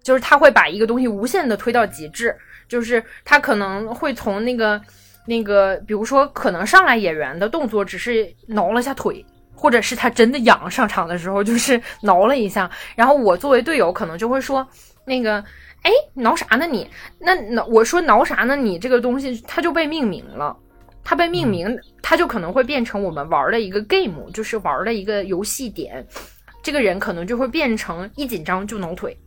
就是他会把一个东西无限的推到极致，就是他可能会从那个那个，比如说可能上来演员的动作只是挠了下腿。或者是他真的痒，上场的时候就是挠了一下，然后我作为队友可能就会说，那个，哎，挠啥呢你？那挠我说挠啥呢你？这个东西它就被命名了，它被命名，它就可能会变成我们玩的一个 game，就是玩的一个游戏点。这个人可能就会变成一紧张就挠腿，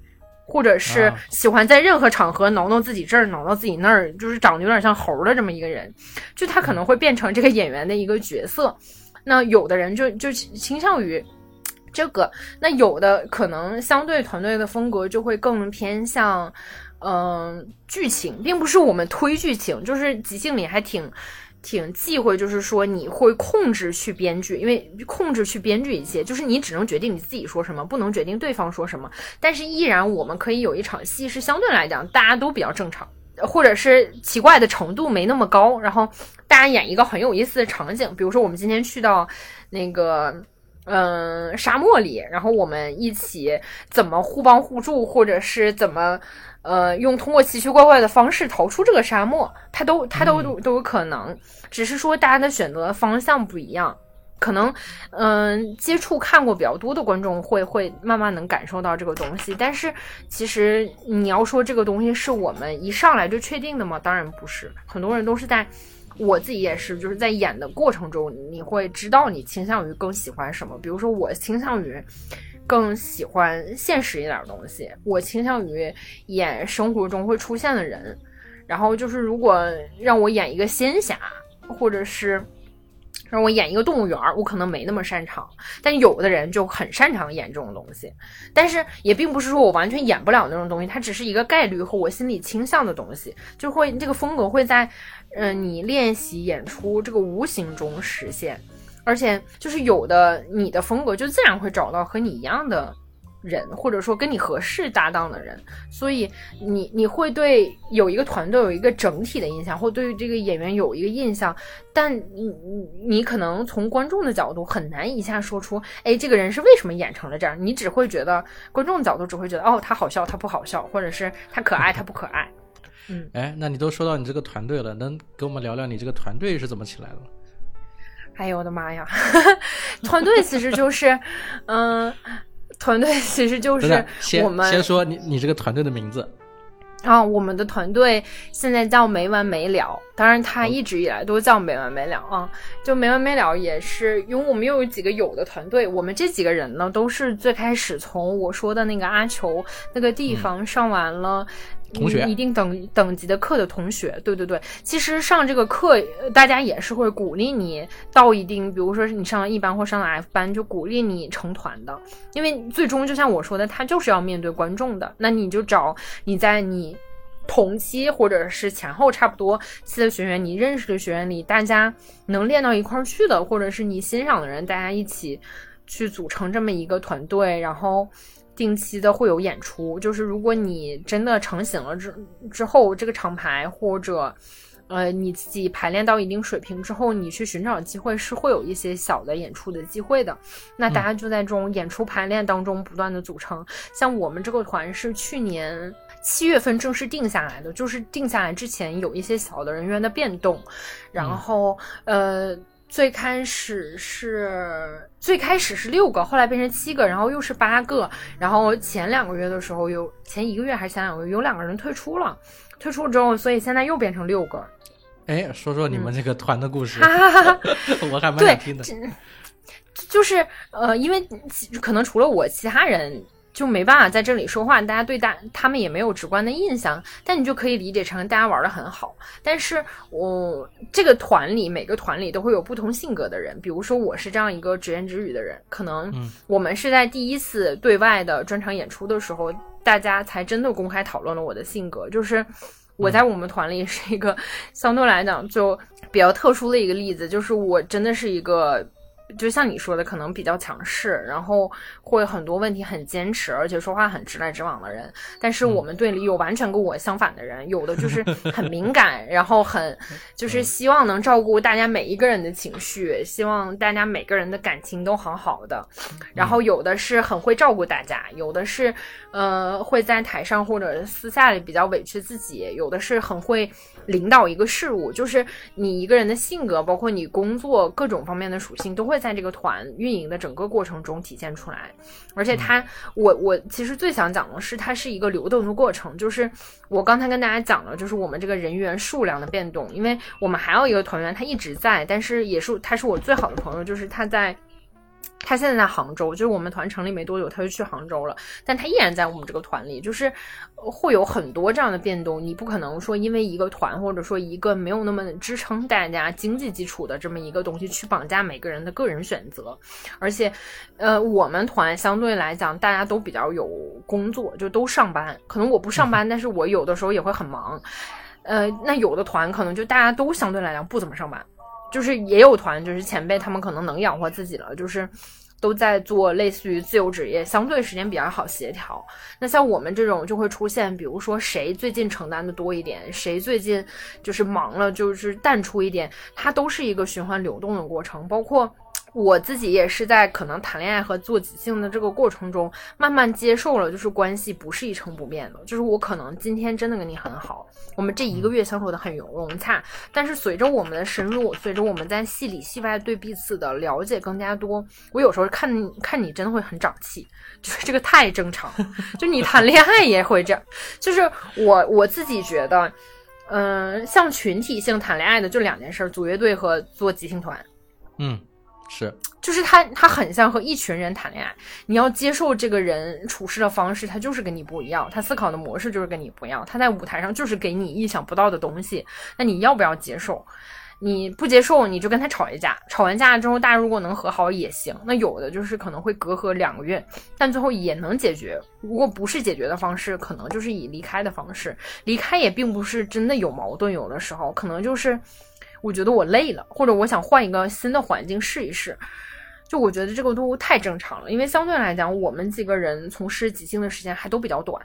或者是喜欢在任何场合挠挠自己这儿，挠挠自己那儿，就是长得有点像猴的这么一个人，就他可能会变成这个演员的一个角色。那有的人就就倾向于这个，那有的可能相对团队的风格就会更偏向，嗯，剧情，并不是我们推剧情，就是即兴里还挺挺忌讳，就是说你会控制去编剧，因为控制去编剧一切，就是你只能决定你自己说什么，不能决定对方说什么，但是依然我们可以有一场戏是相对来讲大家都比较正常。或者是奇怪的程度没那么高，然后大家演一个很有意思的场景，比如说我们今天去到那个嗯沙漠里，然后我们一起怎么互帮互助，或者是怎么呃用通过奇奇怪怪的方式逃出这个沙漠，它都它都都有可能，只是说大家的选择方向不一样。可能，嗯，接触看过比较多的观众会会慢慢能感受到这个东西，但是其实你要说这个东西是我们一上来就确定的吗？当然不是，很多人都是在，我自己也是，就是在演的过程中，你会知道你倾向于更喜欢什么。比如说我倾向于更喜欢现实一点的东西，我倾向于演生活中会出现的人，然后就是如果让我演一个仙侠，或者是。让我演一个动物园儿，我可能没那么擅长，但有的人就很擅长演这种东西。但是也并不是说我完全演不了那种东西，它只是一个概率和我心理倾向的东西，就会这个风格会在，嗯，你练习演出这个无形中实现。而且就是有的你的风格就自然会找到和你一样的。人或者说跟你合适搭档的人，所以你你会对有一个团队有一个整体的印象，或对于这个演员有一个印象，但你你你可能从观众的角度很难一下说出，哎，这个人是为什么演成了这样？你只会觉得观众的角度只会觉得，哦，他好笑，他不好笑，或者是他可爱，他不可爱。嗯，哎，那你都说到你这个团队了，能跟我们聊聊你这个团队是怎么起来的？哎呦我的妈呀，团队其实就是，嗯。团队其实就是我们先说你你这个团队的名字啊，我们的团队现在叫没完没了，当然他一直以来都叫没完没了啊，就没完没了也是因为我们又有几个有的团队，我们这几个人呢都是最开始从我说的那个阿球那个地方上完了。同学，一定等等级的课的同学，对对对，其实上这个课，大家也是会鼓励你到一定，比如说你上了 E 班或上了 F 班，就鼓励你成团的，因为最终就像我说的，他就是要面对观众的，那你就找你在你同期或者是前后差不多期的学员，你认识的学员里，大家能练到一块儿去的，或者是你欣赏的人，大家一起去组成这么一个团队，然后。定期的会有演出，就是如果你真的成型了之之后，这个厂牌或者，呃，你自己排练到一定水平之后，你去寻找机会是会有一些小的演出的机会的。那大家就在这种演出排练当中不断的组成。像我们这个团是去年七月份正式定下来的，就是定下来之前有一些小的人员的变动，然后呃。最开始是最开始是六个，后来变成七个，然后又是八个，然后前两个月的时候有前一个月还是前两个月有两个人退出了，退出之后，所以现在又变成六个。哎，说说你们这个团的故事，我还蛮想听的。就是呃，因为可能除了我，其他人。就没办法在这里说话，大家对大他们也没有直观的印象，但你就可以理解成大家玩的很好。但是我这个团里每个团里都会有不同性格的人，比如说我是这样一个直言直语的人，可能我们是在第一次对外的专场演出的时候，大家才真的公开讨论了我的性格，就是我在我们团里是一个相对来讲就比较特殊的一个例子，就是我真的是一个。就像你说的，可能比较强势，然后会很多问题很坚持，而且说话很直来直往的人。但是我们队里有完全跟我相反的人，有的就是很敏感，然后很就是希望能照顾大家每一个人的情绪，希望大家每个人的感情都很好的。然后有的是很会照顾大家，有的是呃会在台上或者私下里比较委屈自己，有的是很会。领导一个事物，就是你一个人的性格，包括你工作各种方面的属性，都会在这个团运营的整个过程中体现出来。而且，它，我我其实最想讲的是，它是一个流动的过程。就是我刚才跟大家讲了，就是我们这个人员数量的变动，因为我们还有一个团员，他一直在，但是也是他是我最好的朋友，就是他在。他现在在杭州，就是我们团成立没多久，他就去杭州了。但他依然在我们这个团里，就是会有很多这样的变动。你不可能说因为一个团，或者说一个没有那么支撑大家经济基础的这么一个东西，去绑架每个人的个人选择。而且，呃，我们团相对来讲，大家都比较有工作，就都上班。可能我不上班，但是我有的时候也会很忙。呃，那有的团可能就大家都相对来讲不怎么上班。就是也有团，就是前辈他们可能能养活自己了，就是都在做类似于自由职业，相对时间比较好协调。那像我们这种就会出现，比如说谁最近承担的多一点，谁最近就是忙了，就是淡出一点，它都是一个循环流动的过程，包括。我自己也是在可能谈恋爱和做即兴的这个过程中，慢慢接受了，就是关系不是一成不变的。就是我可能今天真的跟你很好，我们这一个月相处的很融融洽，但是随着我们的深入，随着我们在戏里戏外对彼此的了解更加多，我有时候看看你真的会很长气，就是这个太正常。就你谈恋爱也会这样，就是我我自己觉得，嗯，像群体性谈恋爱的就两件事：组乐队和做即兴团。嗯。是，就是他，他很像和一群人谈恋爱。你要接受这个人处事的方式，他就是跟你不一样，他思考的模式就是跟你不一样，他在舞台上就是给你意想不到的东西。那你要不要接受？你不接受，你就跟他吵一架。吵完架之后，大家如果能和好也行。那有的就是可能会隔阂两个月，但最后也能解决。如果不是解决的方式，可能就是以离开的方式。离开也并不是真的有矛盾，有的时候可能就是。我觉得我累了，或者我想换一个新的环境试一试。就我觉得这个都太正常了，因为相对来讲，我们几个人从事即兴的时间还都比较短，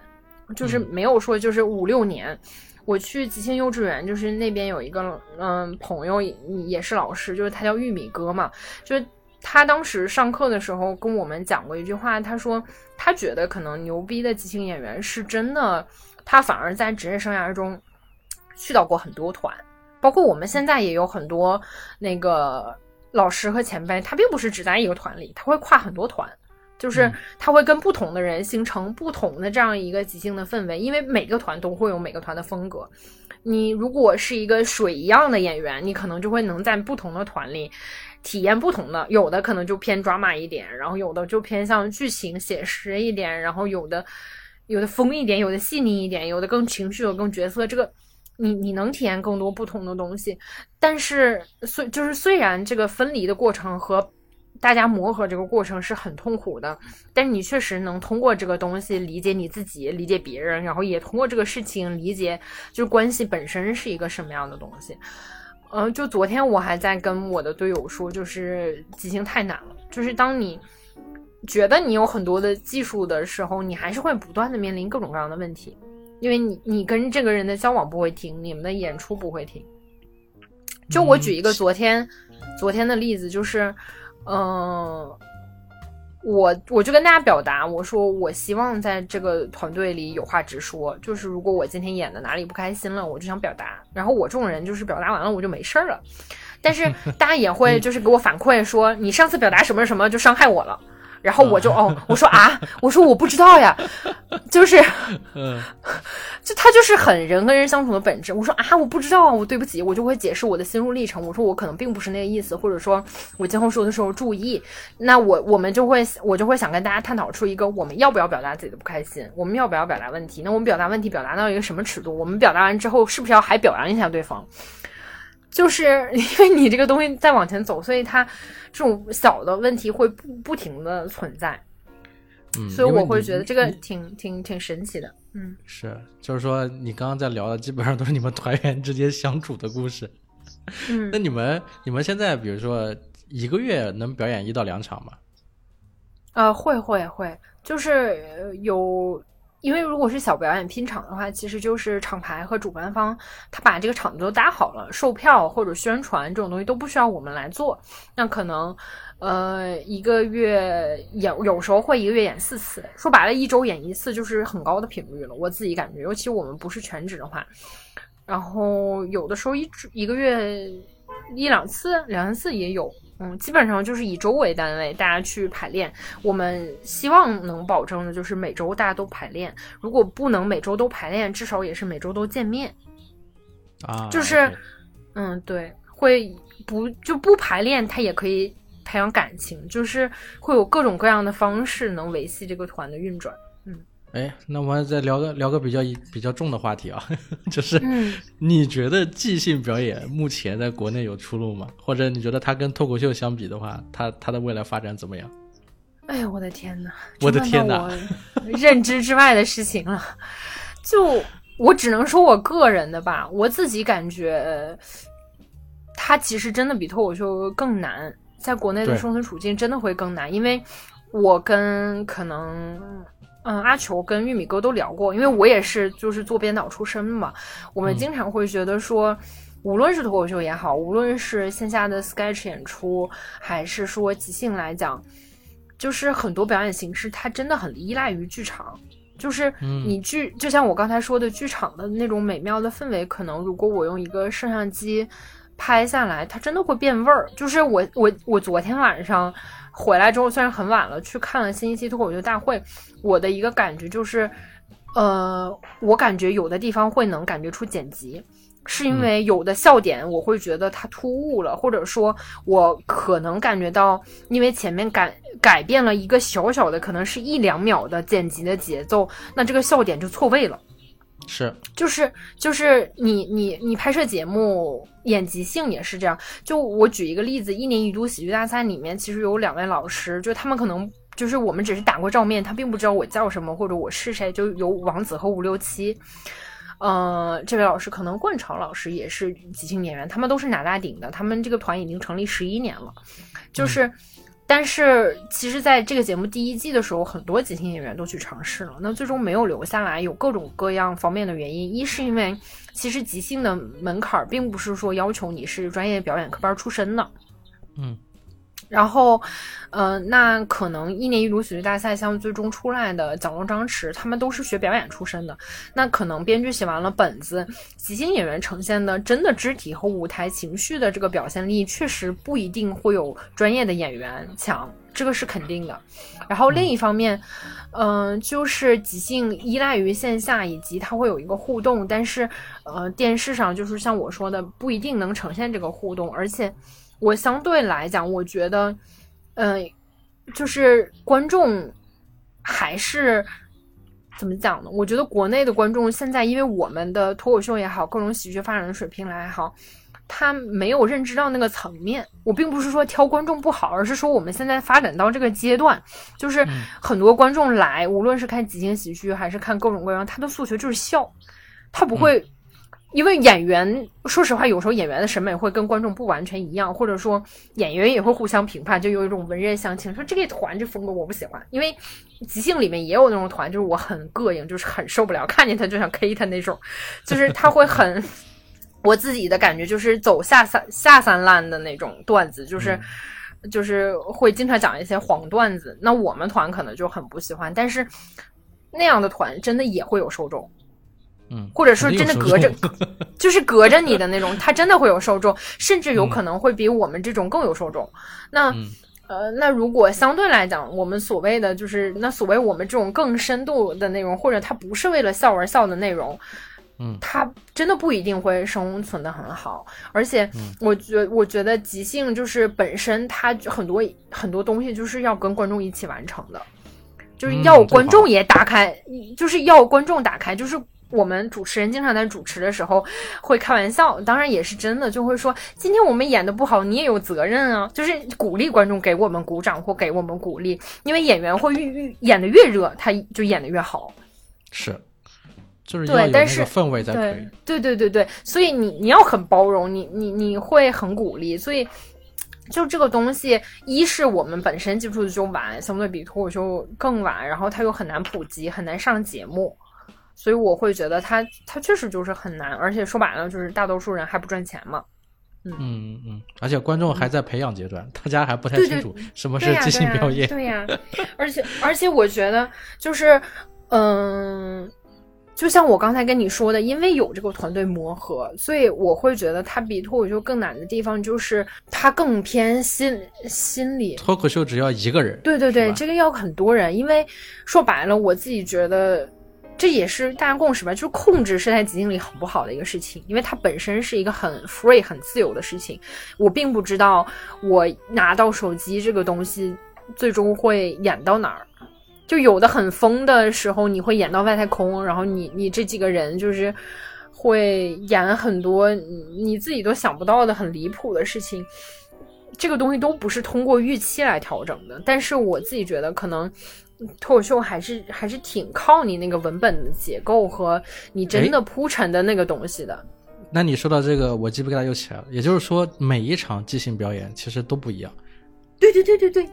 就是没有说就是五六年。我去即兴幼稚园，就是那边有一个嗯朋友也是老师，就是他叫玉米哥嘛，就是他当时上课的时候跟我们讲过一句话，他说他觉得可能牛逼的即兴演员是真的，他反而在职业生涯中去到过很多团。包括我们现在也有很多那个老师和前辈，他并不是只在一个团里，他会跨很多团，就是他会跟不同的人形成不同的这样一个即兴的氛围，因为每个团都会有每个团的风格。你如果是一个水一样的演员，你可能就会能在不同的团里体验不同的，有的可能就偏 drama 一点，然后有的就偏向剧情写实一点，然后有的有的疯一点，有的细腻一点，有的更情绪，有更角色这个。你你能体验更多不同的东西，但是虽就是虽然这个分离的过程和大家磨合这个过程是很痛苦的，但是你确实能通过这个东西理解你自己，理解别人，然后也通过这个事情理解就是关系本身是一个什么样的东西。嗯，就昨天我还在跟我的队友说，就是即兴太难了，就是当你觉得你有很多的技术的时候，你还是会不断的面临各种各样的问题。因为你你跟这个人的交往不会停，你们的演出不会停。就我举一个昨天昨天的例子，就是，嗯，我我就跟大家表达，我说我希望在这个团队里有话直说，就是如果我今天演的哪里不开心了，我就想表达。然后我这种人就是表达完了我就没事儿了，但是大家也会就是给我反馈说，你上次表达什么什么就伤害我了。然后我就哦，我说啊，我说我不知道呀，就是，就他就是很人跟人相处的本质。我说啊，我不知道啊，我对不起，我就会解释我的心路历程。我说我可能并不是那个意思，或者说我今后说的时候注意。那我我们就会我就会想跟大家探讨出一个我们要不要表达自己的不开心，我们要不要表达问题？那我们表达问题表达到一个什么尺度？我们表达完之后是不是要还表扬一下对方？就是 因为你这个东西在往前走，所以它这种小的问题会不不停的存在。嗯，所以我会觉得这个挺挺挺神奇的。嗯，是，就是说你刚刚在聊的，基本上都是你们团员之间相处的故事。嗯那你们你们现在比如说一个月能表演一到两场吗？呃，会会会，就是呃有，因为如果是小表演拼场的话，其实就是厂牌和主办方他把这个场子都搭好了，售票或者宣传这种东西都不需要我们来做。那可能呃一个月演有时候会一个月演四次，说白了，一周演一次就是很高的频率了。我自己感觉，尤其我们不是全职的话，然后有的时候一一个月一两次、两三次也有。嗯，基本上就是以周为单位，大家去排练。我们希望能保证的就是每周大家都排练，如果不能每周都排练，至少也是每周都见面。啊，就是嗯，对，会不就不排练，他也可以培养感情，就是会有各种各样的方式能维系这个团的运转。哎，那我们再聊个聊个比较比较重的话题啊，就是嗯你觉得即兴表演目前在国内有出路吗？或者你觉得它跟脱口秀相比的话，它它的未来发展怎么样？哎呦，我的天呐！我的天呐问到我认知之外的事情了。就我只能说我个人的吧，我自己感觉，呃它其实真的比脱口秀更难，在国内的生存处境真的会更难，因为我跟可能。嗯，阿球跟玉米哥都聊过，因为我也是就是做编导出身嘛，我们嗯经常会觉得说，无论是脱口秀也好，无论是线下的 sketch 演出，还是说即兴来讲，就是很多表演形式它真的很依赖于剧场。就是嗯你剧，就像我刚才说的，剧场的那种美妙的氛围，可能如果我用一个摄像机拍下来，它真的会变味儿。就是我我我昨天晚上回来之后，虽然很晚了，去看了新一期脱口秀大会，我的一个感觉就是，呃，我感觉有的地方会能感觉出剪辑。是因为有的笑点我会觉得它突兀了，或者说我可能感觉到，因为前面改改变了一个小小的，可能是一两秒的剪辑的节奏，那这个笑点就错位了。是，就是就是你你你拍摄节目演即兴也是这样。就我举一个例子，一年一度喜剧大赛里面其实有两位老师，就他们可能就是我们只是打过照面，他并不知道我叫什么或者我是谁，就有王子和五六七。呃，这位老师可能冠潮老师也是即兴演员，他们都是拿大顶的，他们这个团已经成立十一年了，就是。但是，其实，在这个节目第一季的时候，很多即兴演员都去尝试了，那最终没有留下来，有各种各样方面的原因。一是因为，其实即兴的门槛并不是说要求你是专业表演科班出身的，嗯。然后，呃，那可能一年一度喜剧大赛项目最终出来的蒋龙、张弛，他们都是学表演出身的。那可能编剧写完了本子，即兴演员呈现的真的肢体和舞台情绪的这个表现力，确实不一定会有专业的演员强，这个是肯定的。然后另一方面，嗯、就是即兴依赖于线下，以及它会有一个互动，但是呃，电视上就是像我说的，不一定能呈现这个互动，而且。我相对来讲，我觉得，呃，就是观众还是怎么讲呢？我觉得国内的观众现在，因为我们的脱口秀也好，各种喜剧发展的水平来好，他没有认知到那个层面。我并不是说挑观众不好，而是说我们现在发展到这个阶段，就是很多观众来，无论是看即兴喜剧还是看各种各样，他的诉求就是笑，他不会。因为演员，说实话，有时候演员的审美会跟观众不完全一样，或者说演员也会互相评判，就有一种文人相轻，说这个团这风格我不喜欢。因为即兴里面也有那种团，就是我很膈应，就是很受不了，看见他就想 K 他那种，就是他会很，我自己的感觉就是走下三下三滥的那种段子，就是。就是会经常讲一些黄段子，那我们团可能就很不喜欢，但是那样的团真的也会有受众。嗯，或者说真的隔着，就是隔着你的那种，它真的会有受众，甚至有可能会比我们这种更有受众。那，嗯呃，那如果相对来讲，我们所谓的就是那所谓我们这种更深度的内容，或者它不是为了笑而笑的内容，嗯，它真的不一定会生存的很好。而且，我觉我觉得即兴就是本身它很多很多东西就是要跟观众一起完成的，就是要观众也打开，就是要观众打开，就是。我们主持人经常在主持的时候会开玩笑，当然也是真的，就会说今天我们演的不好，你也有责任啊，就是鼓励观众给我们鼓掌或给我们鼓励，因为演员会越越演的越热，他就演的越好。是，就是要有那个氛围在对对对对对，所以你你要很包容，你你你会很鼓励，所以就这个东西，一是我们本身接触的就晚，相对比脱口秀更晚，然后它又很难普及，很难上节目。所以我会觉得他他确实就是很难，而且说白了就是大多数人还不赚钱嘛。嗯嗯嗯，而且观众还在培养阶段，大家还不太清楚什么是即兴表演。对呀，而且而且我觉得就是嗯，就像我刚才跟你说的，因为有这个团队磨合，所以我会觉得它比脱口秀更难的地方就是它更偏心心理。脱口秀只要一个人。对对对，这个要很多人，因为说白了，我自己觉得。这也是大家共识吧，就是控制是在即兴里很不好的一个事情，因为它本身是一个很 free、很自由的事情。我并不知道我拿到手机这个东西最终会演到哪儿，就有的很疯的时候，你会演到外太空，然后你你这几个人就是会演很多你自己都想不到的很离谱的事情。这个东西都不是通过预期来调整的，但是我自己觉得可能。脱口秀还是还是挺靠你那个文本的结构和你真的铺陈的那个东西的。那你说到这个，我鸡皮疙瘩又起来了。也就是说，每一场即兴表演其实都不一样。对对对对对，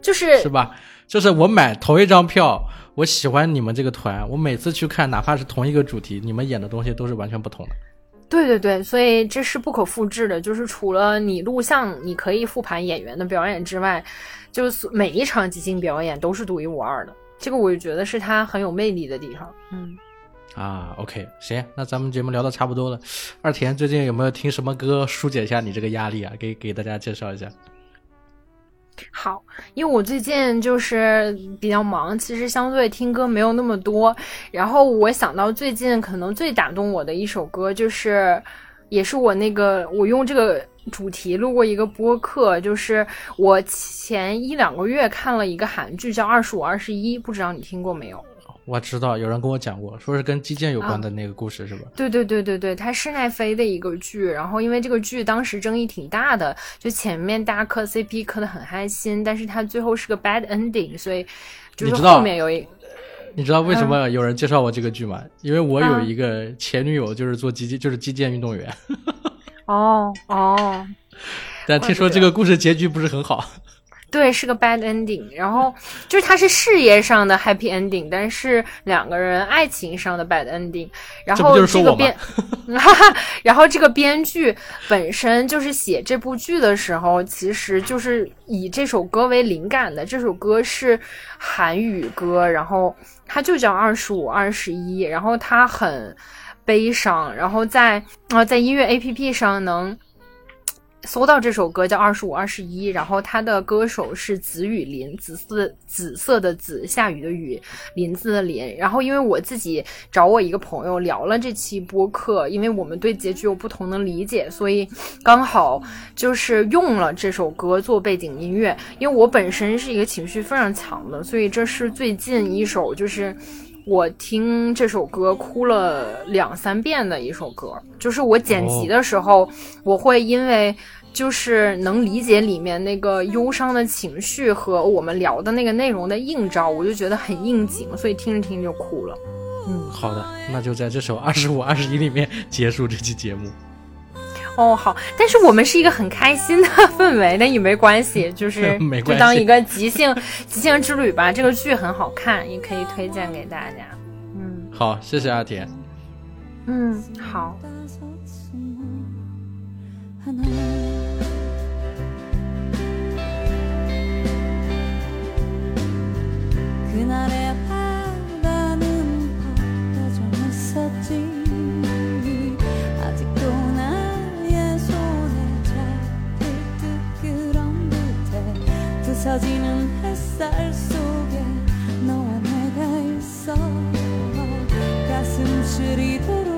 就是是吧？就是我买同一张票，我喜欢你们这个团，我每次去看，哪怕是同一个主题，你们演的东西都是完全不同的。对对对，所以这是不可复制的。就是除了你录像，你可以复盘演员的表演之外。就是每一场即兴表演都是独一无二的，这个我就觉得是他很有魅力的地方。嗯，啊，OK，行，那咱们节目聊的差不多了。二田最近有没有听什么歌疏解一下你这个压力啊？给给大家介绍一下。好，因为我最近就是比较忙，其实相对听歌没有那么多。然后我想到最近可能最打动我的一首歌，就是也是我那个我用这个。主题录过一个播客，就是我前一两个月看了一个韩剧，叫《二十五二十一》，不知道你听过没有？我知道，有人跟我讲过，说是跟击剑有关的那个故事，是吧？对对对对对，它是奈飞的一个剧，然后因为这个剧当时争议挺大的，就前面大家磕 CP 磕的很开心，但是它最后是个 bad ending，所以就是后面有一，你知道为什么有人介绍我这个剧吗？因为我有一个前女友就是做击剑，就是击剑运动员。哦哦，但听说这个故事结局不是很好。对，是个 bad ending。然后就是他是事业上的 happy ending，但是两个人爱情上的 bad ending。然后这个编 然后这个编剧本身就是写这部剧的时候，其实就是以这首歌为灵感的。这首歌是韩语歌，然后它就叫二十五二十一，然后它很。悲伤，然后在啊，在音乐 A P P 上能搜到这首歌，叫《二十五二十一》，然后它的歌手是紫雨林，紫色紫色的紫，下雨的雨，林子的林。然后因为我自己找我一个朋友聊了这期播客，因为我们对结局有不同的理解，所以刚好就是用了这首歌做背景音乐。因为我本身是一个情绪非常强的，所以这是最近一首就是。我听这首歌哭了两三遍的一首歌，就是我剪辑的时候，我会因为就是能理解里面那个忧伤的情绪和我们聊的那个内容的映照，我就觉得很应景，所以听着听着就哭了。嗯，好的，那就在这首二十五二十一里面结束这期节目。哦，好，但是我们是一个很开心的氛围，那也没关系，就是就当一个即兴 即兴之旅吧。这个剧很好看，也可以推荐给大家。嗯，好，谢谢阿铁。嗯，好。 서지는 햇살 속에 너와 내가 있어. 가슴 시리듯